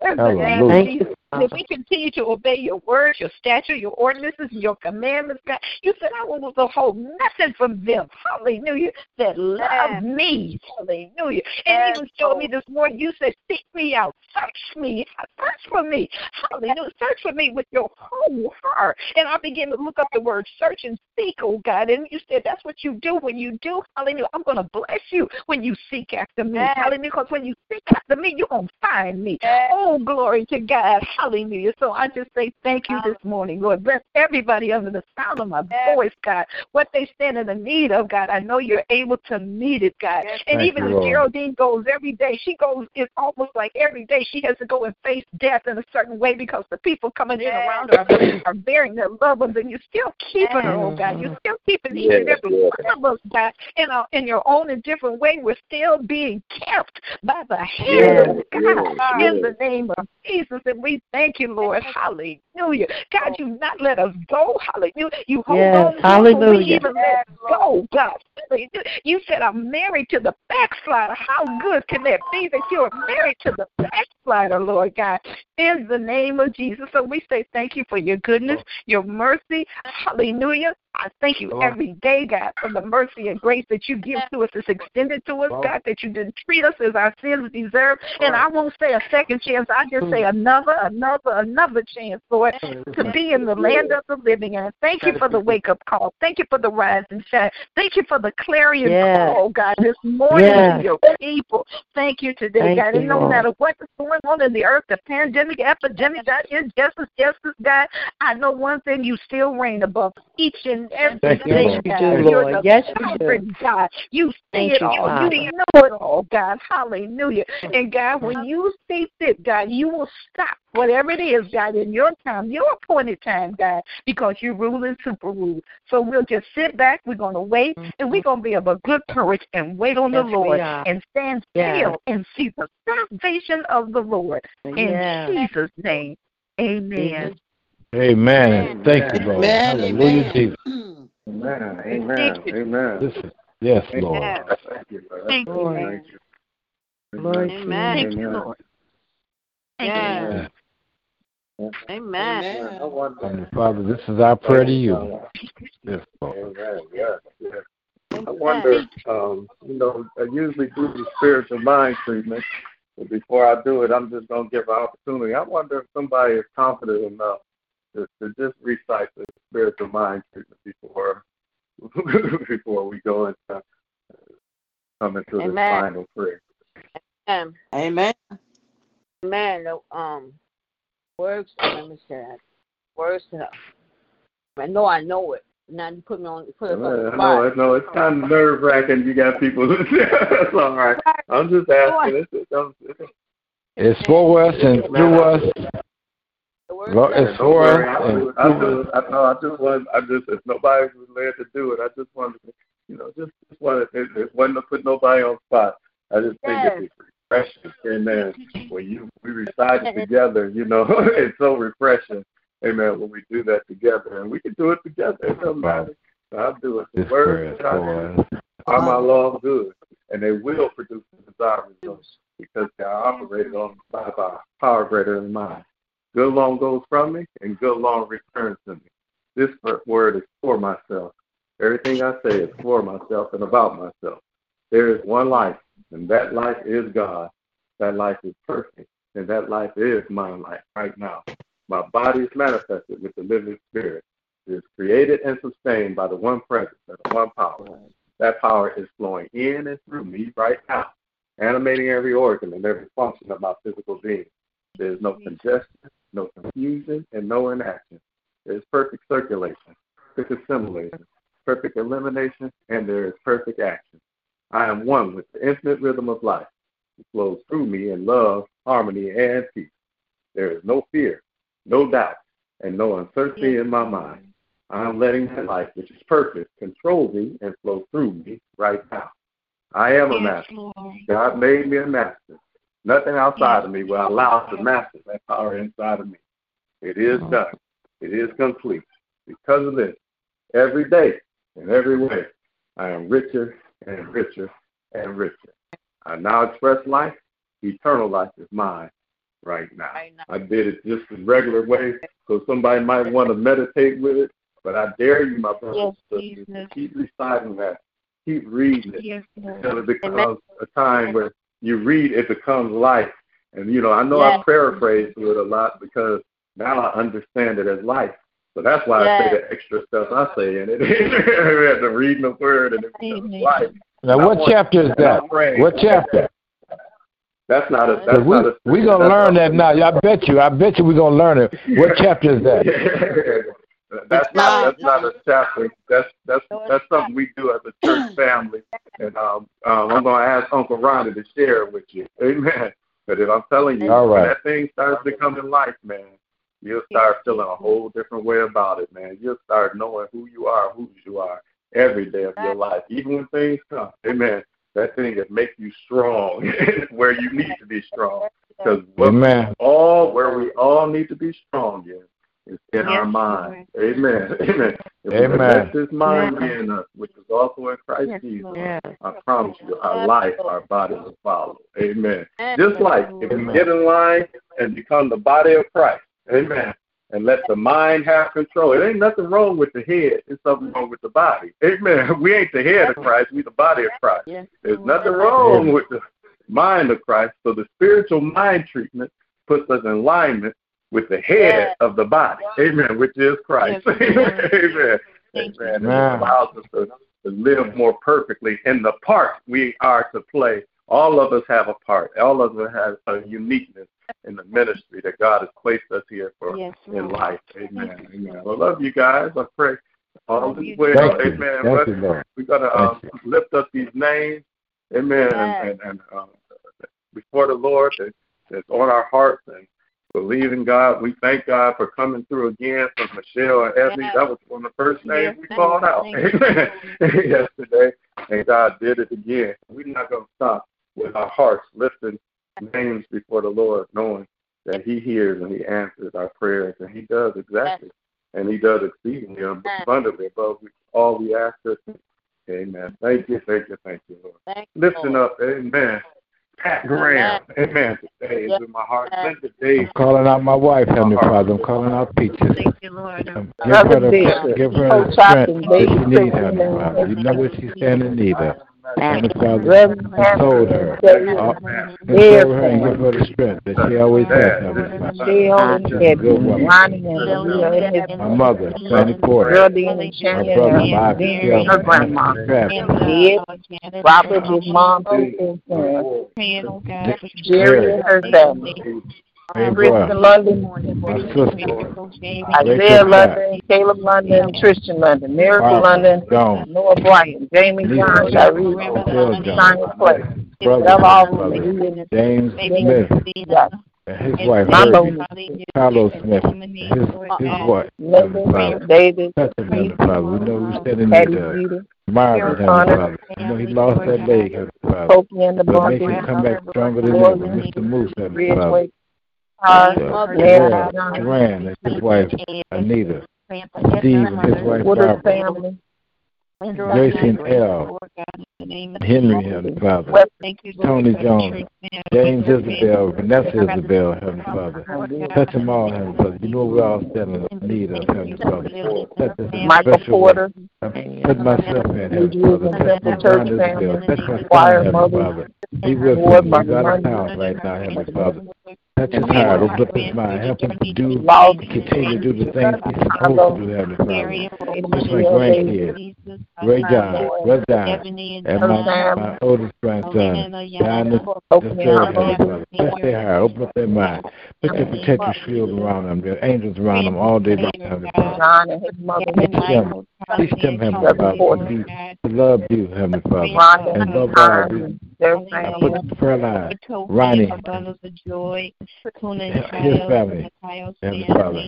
[SPEAKER 6] In the name of
[SPEAKER 2] Hallelujah.
[SPEAKER 10] Thank you, Uh-huh.
[SPEAKER 6] And if we continue to obey your words, your statute, your ordinances, and your commandments, God, you said I will withhold nothing from them. Hallelujah. That love me. Hallelujah. And even showed me this morning, you said, seek me out, search me, search for me. Hallelujah. Search for me with your whole heart. And I began to look up the word search and seek, oh God. And you said that's what you do when you do. Hallelujah. I'm going to bless you when you seek after me. Hallelujah. Because when you seek after me, you're going to find me. Oh, glory to God. Hallelujah. So I just say thank you this morning, Lord. Bless everybody under the sound of my voice, God. What they stand in the need of, God, I know you're able to meet it, God. And
[SPEAKER 2] Thank
[SPEAKER 6] even
[SPEAKER 2] you,
[SPEAKER 6] as Geraldine goes every day, she goes, it's almost like every day she has to go and face death in a certain way because the people coming in around her are, are bearing their loved ones, and you're still keeping her, oh God. You're still keeping each and
[SPEAKER 7] Yes,
[SPEAKER 6] every one of us, God, in, our, in your own and different way. We're still being kept by the hand of God
[SPEAKER 7] yes,
[SPEAKER 6] in
[SPEAKER 7] yes.
[SPEAKER 6] the name of Jesus. And we thank you, Lord. Hallelujah. God, you've not let us go. Hallelujah. You hold
[SPEAKER 10] Yes,
[SPEAKER 6] on to us
[SPEAKER 10] hallelujah.
[SPEAKER 6] we even let go, God. You said I'm married to the backslider. How good can that be that you're married to the backslider, Lord God? In the name of Jesus. So we say thank you for your goodness, your mercy. Hallelujah. I thank you every day, God, for the mercy and grace that you give to us. It's extended to us, God, that you didn't treat us as our sins deserve. And I won't say a second chance. I just say another, another, another chance, Lord, to be in the land of the living. And thank you for the wake up call. Thank you for the rise and shine. Thank you for the clarion
[SPEAKER 10] Yes.
[SPEAKER 6] call, God, this morning
[SPEAKER 10] Yes.
[SPEAKER 6] to your people. Thank you today,
[SPEAKER 10] Thank
[SPEAKER 6] God. And no
[SPEAKER 10] Lord.
[SPEAKER 6] matter what is going on in the earth, the pandemic, epidemic, God, injustice, justice, God, I know one thing, you still reign above each and every
[SPEAKER 2] Thank you,
[SPEAKER 6] thing,
[SPEAKER 2] Lord.
[SPEAKER 6] God.
[SPEAKER 10] Yes, you do,
[SPEAKER 6] You're
[SPEAKER 10] Lord.
[SPEAKER 6] the
[SPEAKER 10] Yes, you do.
[SPEAKER 6] God. You see
[SPEAKER 10] Thank
[SPEAKER 6] it
[SPEAKER 10] you,
[SPEAKER 6] all.
[SPEAKER 10] Father.
[SPEAKER 6] You know it all, God. Hallelujah. And God, when you see fit, God, you will stop whatever it is, God, in your time, your appointed time, God, because you rule and super rule. So we'll just sit back. We're going to wait, and we're going to be of a good courage and wait on
[SPEAKER 10] Yes,
[SPEAKER 6] the Lord and stand
[SPEAKER 10] Yes.
[SPEAKER 6] still and see the salvation of the Lord. In
[SPEAKER 10] Yes.
[SPEAKER 6] Jesus' name, amen.
[SPEAKER 2] Amen. Thank you, Lord.
[SPEAKER 5] Amen,
[SPEAKER 2] Hallelujah,
[SPEAKER 5] amen.
[SPEAKER 2] Jesus.
[SPEAKER 1] Amen. Amen. Amen.
[SPEAKER 2] This is, yes, Lord.
[SPEAKER 1] Thank you, Lord.
[SPEAKER 6] Thank you,
[SPEAKER 3] Lord.
[SPEAKER 1] Thank you.
[SPEAKER 10] Glory
[SPEAKER 3] Amen.
[SPEAKER 6] Thank you,
[SPEAKER 1] Amen.
[SPEAKER 6] Lord. Thank
[SPEAKER 3] Yes.
[SPEAKER 1] Amen.
[SPEAKER 3] Amen.
[SPEAKER 5] Amen.
[SPEAKER 1] I wonder.
[SPEAKER 2] Heavenly Father, this is our prayer to you. Yes, Lord.
[SPEAKER 1] Amen. Yes. Yes. I wonder, um, you know, I usually do the spiritual mind treatment, but before I do it, I'm just going to give an opportunity. I wonder if somebody is confident enough to, to just recite the spiritual mind treatment before (laughs) before we go into uh, come into the final prayer.
[SPEAKER 3] Amen.
[SPEAKER 5] Amen.
[SPEAKER 3] Amen. Um, words. Let me say that. Words to. I know I know it. Now you put me on put us on the
[SPEAKER 1] I know, I
[SPEAKER 3] spot.
[SPEAKER 1] know. It's kind of nerve wracking. You got people. (laughs) That's all right. I'm just asking. It's, it's, it's,
[SPEAKER 2] It's for us and through us. Lord, It's
[SPEAKER 1] Don't
[SPEAKER 2] for
[SPEAKER 1] worry,
[SPEAKER 2] us
[SPEAKER 1] I do it. I
[SPEAKER 2] through
[SPEAKER 1] do
[SPEAKER 2] us.
[SPEAKER 1] it. I know. I just want. I just if nobody was led to do it, I just wanted to, you know, just just wanted. It, it wasn't to put nobody on spot. I just think it's refreshing. Amen. When you we recite it together, you know, (laughs) it's so refreshing. Amen. When we do that together, and we can do it together. It doesn't matter. I'll do it. The
[SPEAKER 2] This prayer
[SPEAKER 1] words that I
[SPEAKER 2] for
[SPEAKER 1] are my law good, and they will produce the desired results because they are operated on by by power greater than mine. Good long goes from me, and good long returns to me. This word is for myself. Everything I say is for myself and about myself. There is one life, and that life is God. That life is perfect, and that life is my life right now. My body is manifested with the living spirit. It is created and sustained by the one presence and the one power. That power is flowing in and through me right now, animating every organ and every function of my physical being. There is no congestion, no confusion, and no inaction. There is perfect circulation, perfect assimilation, perfect elimination, and there is perfect action. I am one with the infinite rhythm of life. It flows through me in love, harmony, and peace. There is no fear, no doubt, and no uncertainty in my mind. I am letting that life, which is perfect, control me and flow through me right now. I am a master. God made me a master. Nothing outside of me will allow to master that power inside of me. It is uh-huh. done. It is complete. Because of this, every day in every way, I am richer and richer and richer. I now express life. Eternal life is mine right now. I did it just the regular way, so somebody might want to meditate with it. But I dare you, my brothers and sisters, to keep reciting that. Keep reading it until it becomes a time where you read, it becomes life. And you know, I know I
[SPEAKER 3] Yes.
[SPEAKER 1] paraphrase to it a lot because now I understand it as life. So that's why I say the extra stuff I say in it. (laughs) the reading the word and it becomes life.
[SPEAKER 2] Now, what
[SPEAKER 1] want-
[SPEAKER 2] chapter is that? What chapter?
[SPEAKER 1] That's not a. That's
[SPEAKER 2] we
[SPEAKER 1] not a.
[SPEAKER 2] we're gonna
[SPEAKER 1] that's
[SPEAKER 2] learn that now. I bet you. I bet you we're gonna learn it. What chapter is that? (laughs)
[SPEAKER 1] that's not that's not a chapter. That's that's that's something we do as a church (clears throat) family. And um, um, I'm gonna ask Uncle Ronnie to share it with you. (laughs) Amen. But if I'm telling you,
[SPEAKER 2] All
[SPEAKER 1] when that thing starts becoming life, man, you'll start feeling a whole different way about it, man. You'll start knowing who you are, whose you are every day of your life, even when things come. Amen. That thing that makes you strong, (laughs) where you need to be strong. Because
[SPEAKER 2] Amen.
[SPEAKER 1] all where we all need to be strong in is in our mind. Amen. Amen. If we
[SPEAKER 2] Amen.
[SPEAKER 1] let this mind be in us, which is also in Christ Jesus, I promise you, our life, our body will follow. Amen. Just like if we get in line and become the body of Christ. Amen. And let the mind have control. It ain't nothing wrong with the head. It's something wrong with the body. Amen. (laughs) We ain't the head of Christ. We the body of Christ. There's nothing wrong with the mind of Christ. So the spiritual mind treatment puts us in alignment with the head of the body. Amen. Which is Christ. (laughs) Amen. Amen. Amen. And it allows us to, to live more perfectly in the part we are to play. All of us have a part. All of us have a uniqueness in the ministry that God has placed us here for
[SPEAKER 9] Yes,
[SPEAKER 1] in life. Amen. Amen. I love you guys. I pray all is well. Amen.
[SPEAKER 2] Thank
[SPEAKER 1] But
[SPEAKER 2] you,
[SPEAKER 1] We're gonna um, lift up these names. Amen. And, and, and um, before the Lord that, that's on our hearts and believe in God. We thank God for coming through again for Michelle and Ebony. That was one of the first names we called out. Amen. (laughs) Yesterday. And God did it again. We're not gonna stop with our hearts lifting names before the Lord, knowing that He hears and He answers our prayers, and He does exactly, and He does exceedingly abundantly above all we ask or think. Amen. Thank you, thank you, thank you, Lord.
[SPEAKER 3] Thank
[SPEAKER 1] Lifting up, Amen. Pat Graham, Amen. Today is in my heart. Linda Davis.
[SPEAKER 2] I'm calling out my wife, Heavenly Father. I'm calling out Peaches.
[SPEAKER 9] Thank you, Lord.
[SPEAKER 2] Um, Give her the, give her the strength that she needs, Heavenly Father. You know what she's standing in need of. Heavenly Father, console her. Uh, Console her and give her the strength that she always has, Heavenly Father. She's a good woman. My mother, Fanny Porter. My brother, Bobby Shelton.
[SPEAKER 11] her grandma.
[SPEAKER 2] Travis.
[SPEAKER 11] Robert, his mom,
[SPEAKER 9] Praying, God, for
[SPEAKER 11] Jerry, her family.
[SPEAKER 2] Boy.
[SPEAKER 11] in London,
[SPEAKER 2] My sister.
[SPEAKER 11] Isaiah London, Caleb London, Tristan London, Miracle London. Noah Bryant, Jamie John, Tyrese, Simon Clay. Love
[SPEAKER 2] brother. James Smith. And his wife, Herbie. Carlos Smith. His, his wife.
[SPEAKER 11] David,
[SPEAKER 2] Touch him, Heavenly Father. We know we stand in
[SPEAKER 11] Patty
[SPEAKER 2] need of Marvin, Heavenly. Father. We know he lost that leg, Heavenly Father.
[SPEAKER 11] Pokey and the
[SPEAKER 2] But make him come back stronger than ever. Mr. Moose, Heavenly Father.
[SPEAKER 11] Ridgeway, Todd,
[SPEAKER 2] Uh,
[SPEAKER 11] Mary
[SPEAKER 2] Gerald
[SPEAKER 11] John,
[SPEAKER 2] Duran and his wife, Anita. Steve and his wife,
[SPEAKER 11] Woodard
[SPEAKER 2] Barbara.
[SPEAKER 11] family,
[SPEAKER 2] Gracie and L. Henry, Heavenly Father. Tony Jones. James Isabel. Vanessa Isabel, Heavenly Father. Touch them all, Heavenly Father. You know we all stand in need of, Heavenly Father. Touch us in a
[SPEAKER 11] Michael
[SPEAKER 2] special.
[SPEAKER 11] Porter,
[SPEAKER 2] I put myself in, Heavenly Father. Touch my
[SPEAKER 11] Church
[SPEAKER 2] Isabel.
[SPEAKER 11] family,
[SPEAKER 2] Touch my
[SPEAKER 11] choir
[SPEAKER 2] Heavenly Father. He with
[SPEAKER 11] Lord,
[SPEAKER 2] him.
[SPEAKER 11] my
[SPEAKER 2] He's out of town right now, Heavenly Father. Touch his heart, open up his mind, help him to do, continue to do the things he's supposed to do, Heavenly Father. Just my grandkids, Ray John, Red John, and my, my oldest grandson, John the, the third, Heavenly Father. Touch their heart, open up their mind. Put your protective shield around them, your angels around them all day long, Heavenly Father.
[SPEAKER 11] John and his mother,
[SPEAKER 2] Teach them, teach them, Heavenly Father, to, be, to love you, Heavenly Father,
[SPEAKER 11] Rhonda,
[SPEAKER 2] and love God.
[SPEAKER 11] Tom, their
[SPEAKER 2] I put the prayer line, Ronnie, his family, Heavenly Father,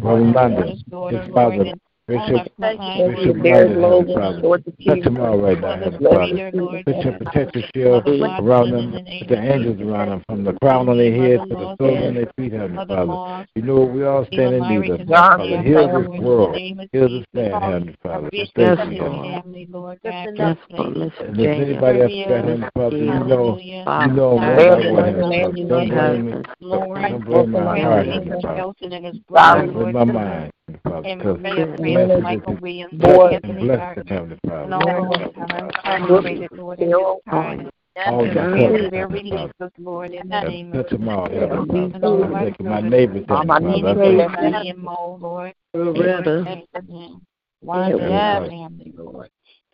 [SPEAKER 2] Brother London, his father, Bishop, Bishop
[SPEAKER 11] Derek
[SPEAKER 2] London, Heavenly
[SPEAKER 11] Logan,
[SPEAKER 2] Father.
[SPEAKER 11] Georgia
[SPEAKER 2] Touch
[SPEAKER 11] Keith,
[SPEAKER 2] them all right now, Heavenly Father. Put your protective shield around them, put the angels around them, from the crown on their head to the soles on their feet, Heavenly Father. You know what we all stand in need of, Heavenly Father. Heal this world, heal this land, Heavenly Father. We
[SPEAKER 7] Yes,
[SPEAKER 2] thank you,
[SPEAKER 7] Lord.
[SPEAKER 2] Heavenly
[SPEAKER 7] Yes, Lord. Miss
[SPEAKER 2] and if anybody else got Heavenly Father, you know, you
[SPEAKER 7] Father.
[SPEAKER 2] know more
[SPEAKER 11] Yes.
[SPEAKER 2] than I want, Heavenly Father. Don't blame me. Don't blame my heart, Heavenly Father.
[SPEAKER 11] Solomon,
[SPEAKER 2] With my mind, Heavenly Father, because
[SPEAKER 11] Leonard,
[SPEAKER 2] bless it,
[SPEAKER 11] Boyd,
[SPEAKER 2] and bless it, Heavenly Father.
[SPEAKER 11] Bill,
[SPEAKER 2] All the cousins, Heavenly Father. And touch them all, Heavenly Father. Look at my neighbors,
[SPEAKER 11] all my
[SPEAKER 2] Heavenly
[SPEAKER 11] nieces,
[SPEAKER 2] Father. I
[SPEAKER 11] nephews,
[SPEAKER 7] Loretta.
[SPEAKER 2] Yes.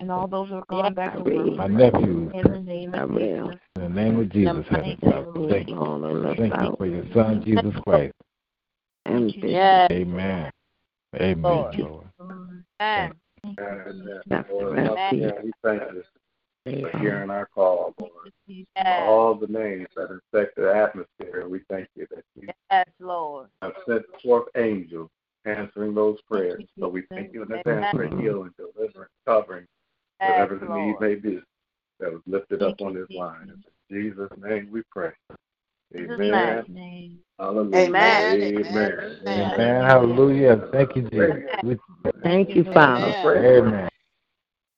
[SPEAKER 9] And all those who are going back to work.
[SPEAKER 2] My nephews,
[SPEAKER 9] In the name
[SPEAKER 7] I
[SPEAKER 9] of
[SPEAKER 7] will.
[SPEAKER 9] Jesus.
[SPEAKER 2] in the name of Jesus, Heavenly Father. Thank you.
[SPEAKER 7] All of us
[SPEAKER 2] Thank you
[SPEAKER 7] out.
[SPEAKER 2] for your Son, Jesus Christ.
[SPEAKER 7] And
[SPEAKER 3] Yes.
[SPEAKER 2] Amen. Amen,
[SPEAKER 3] Lord.
[SPEAKER 2] Lord.
[SPEAKER 3] Amen.
[SPEAKER 7] Dr.
[SPEAKER 1] Yeah,
[SPEAKER 7] Rasty.
[SPEAKER 1] we thank you for hearing our call, Lord.
[SPEAKER 3] Yes.
[SPEAKER 1] All the names that infect the atmosphere, we thank you that you
[SPEAKER 3] Yes, Lord.
[SPEAKER 1] have sent forth angels answering those prayers. So we thank you in advance for healing, deliverance, covering,
[SPEAKER 3] Yes,
[SPEAKER 1] whatever the need may be that was lifted up on this line. In Jesus' name we pray.
[SPEAKER 3] Jesus'
[SPEAKER 1] Amen. Hallelujah.
[SPEAKER 5] Amen.
[SPEAKER 1] Amen.
[SPEAKER 2] Amen. Hallelujah. Thank you, Jesus. We-
[SPEAKER 7] Thank you, Father.
[SPEAKER 1] Amen.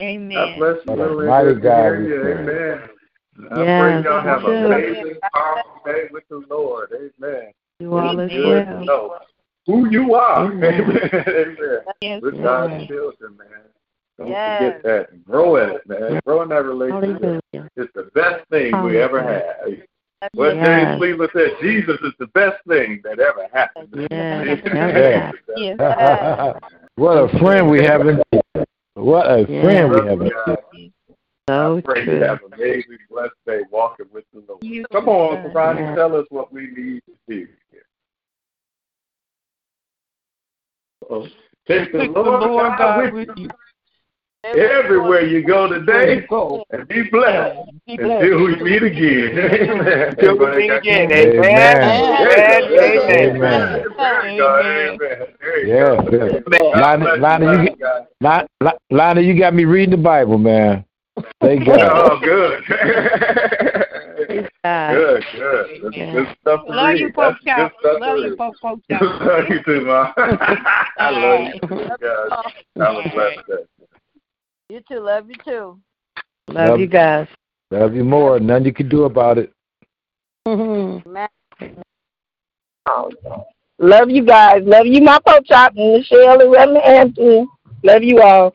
[SPEAKER 2] Amen.
[SPEAKER 1] God bless you.
[SPEAKER 2] What a mighty
[SPEAKER 1] good
[SPEAKER 2] God
[SPEAKER 1] hear you. Amen. I pray y'all have
[SPEAKER 7] you
[SPEAKER 1] an amazing, powerful day with the Lord. Amen.
[SPEAKER 7] You all as well.
[SPEAKER 1] know who you are.
[SPEAKER 7] Amen.
[SPEAKER 1] Amen.
[SPEAKER 9] Yes,
[SPEAKER 1] With
[SPEAKER 7] Lord.
[SPEAKER 1] God's children, man. Don't
[SPEAKER 3] Yes.
[SPEAKER 1] forget that. Grow in it, man. Grow in that relationship.
[SPEAKER 7] Hallelujah.
[SPEAKER 1] It's the best thing we ever had. What
[SPEAKER 7] Yes.
[SPEAKER 1] James Cleveland said, Jesus is the best thing that ever happened.
[SPEAKER 7] Yes.
[SPEAKER 2] Yeah.
[SPEAKER 3] Yes. (laughs)
[SPEAKER 2] what a friend we have in Jesus. What a
[SPEAKER 7] Yeah.
[SPEAKER 2] friend we have in Jesus.
[SPEAKER 7] So
[SPEAKER 1] I pray you have an amazing, blessed day walking with the Lord. Come on, Uncle Ronnie,
[SPEAKER 7] Yeah.
[SPEAKER 1] tell us what we need to do. (laughs) Oh, Take the
[SPEAKER 9] Take the
[SPEAKER 1] Lord,
[SPEAKER 9] Lord
[SPEAKER 1] God
[SPEAKER 9] God
[SPEAKER 1] with
[SPEAKER 9] with
[SPEAKER 1] you
[SPEAKER 9] you.
[SPEAKER 1] Everywhere you go today, and be blessed until we meet again. Amen.
[SPEAKER 10] Until we meet again.
[SPEAKER 2] Amen.
[SPEAKER 10] Amen.
[SPEAKER 1] Amen.
[SPEAKER 10] Amen.
[SPEAKER 1] Very good. Amen. There you
[SPEAKER 2] Yes,
[SPEAKER 1] go.
[SPEAKER 2] yes.
[SPEAKER 1] God
[SPEAKER 2] Lonnie,
[SPEAKER 1] bless
[SPEAKER 2] Lonnie,
[SPEAKER 1] you,
[SPEAKER 2] you, Lonnie, got me reading the Bible, man. Thank God.
[SPEAKER 1] Oh, good. Good, good. That's
[SPEAKER 7] Yeah.
[SPEAKER 1] good stuff to
[SPEAKER 9] Love
[SPEAKER 1] read.
[SPEAKER 9] you,
[SPEAKER 1] That's
[SPEAKER 9] folks.
[SPEAKER 1] good stuff
[SPEAKER 9] Love
[SPEAKER 1] to
[SPEAKER 9] you,
[SPEAKER 1] read.
[SPEAKER 9] folks. folks,
[SPEAKER 1] Love you too, Mom. I love you too, guys. Have a
[SPEAKER 9] All
[SPEAKER 1] blessed day.
[SPEAKER 3] You too. Love you too.
[SPEAKER 7] Love you guys.
[SPEAKER 2] Love you more. Nothing you can do about it. Mm-hmm.
[SPEAKER 3] Amen.
[SPEAKER 11] Love you guys. Love you, my Pope Chop, and Michelle and Reverend Anthony. Love you all.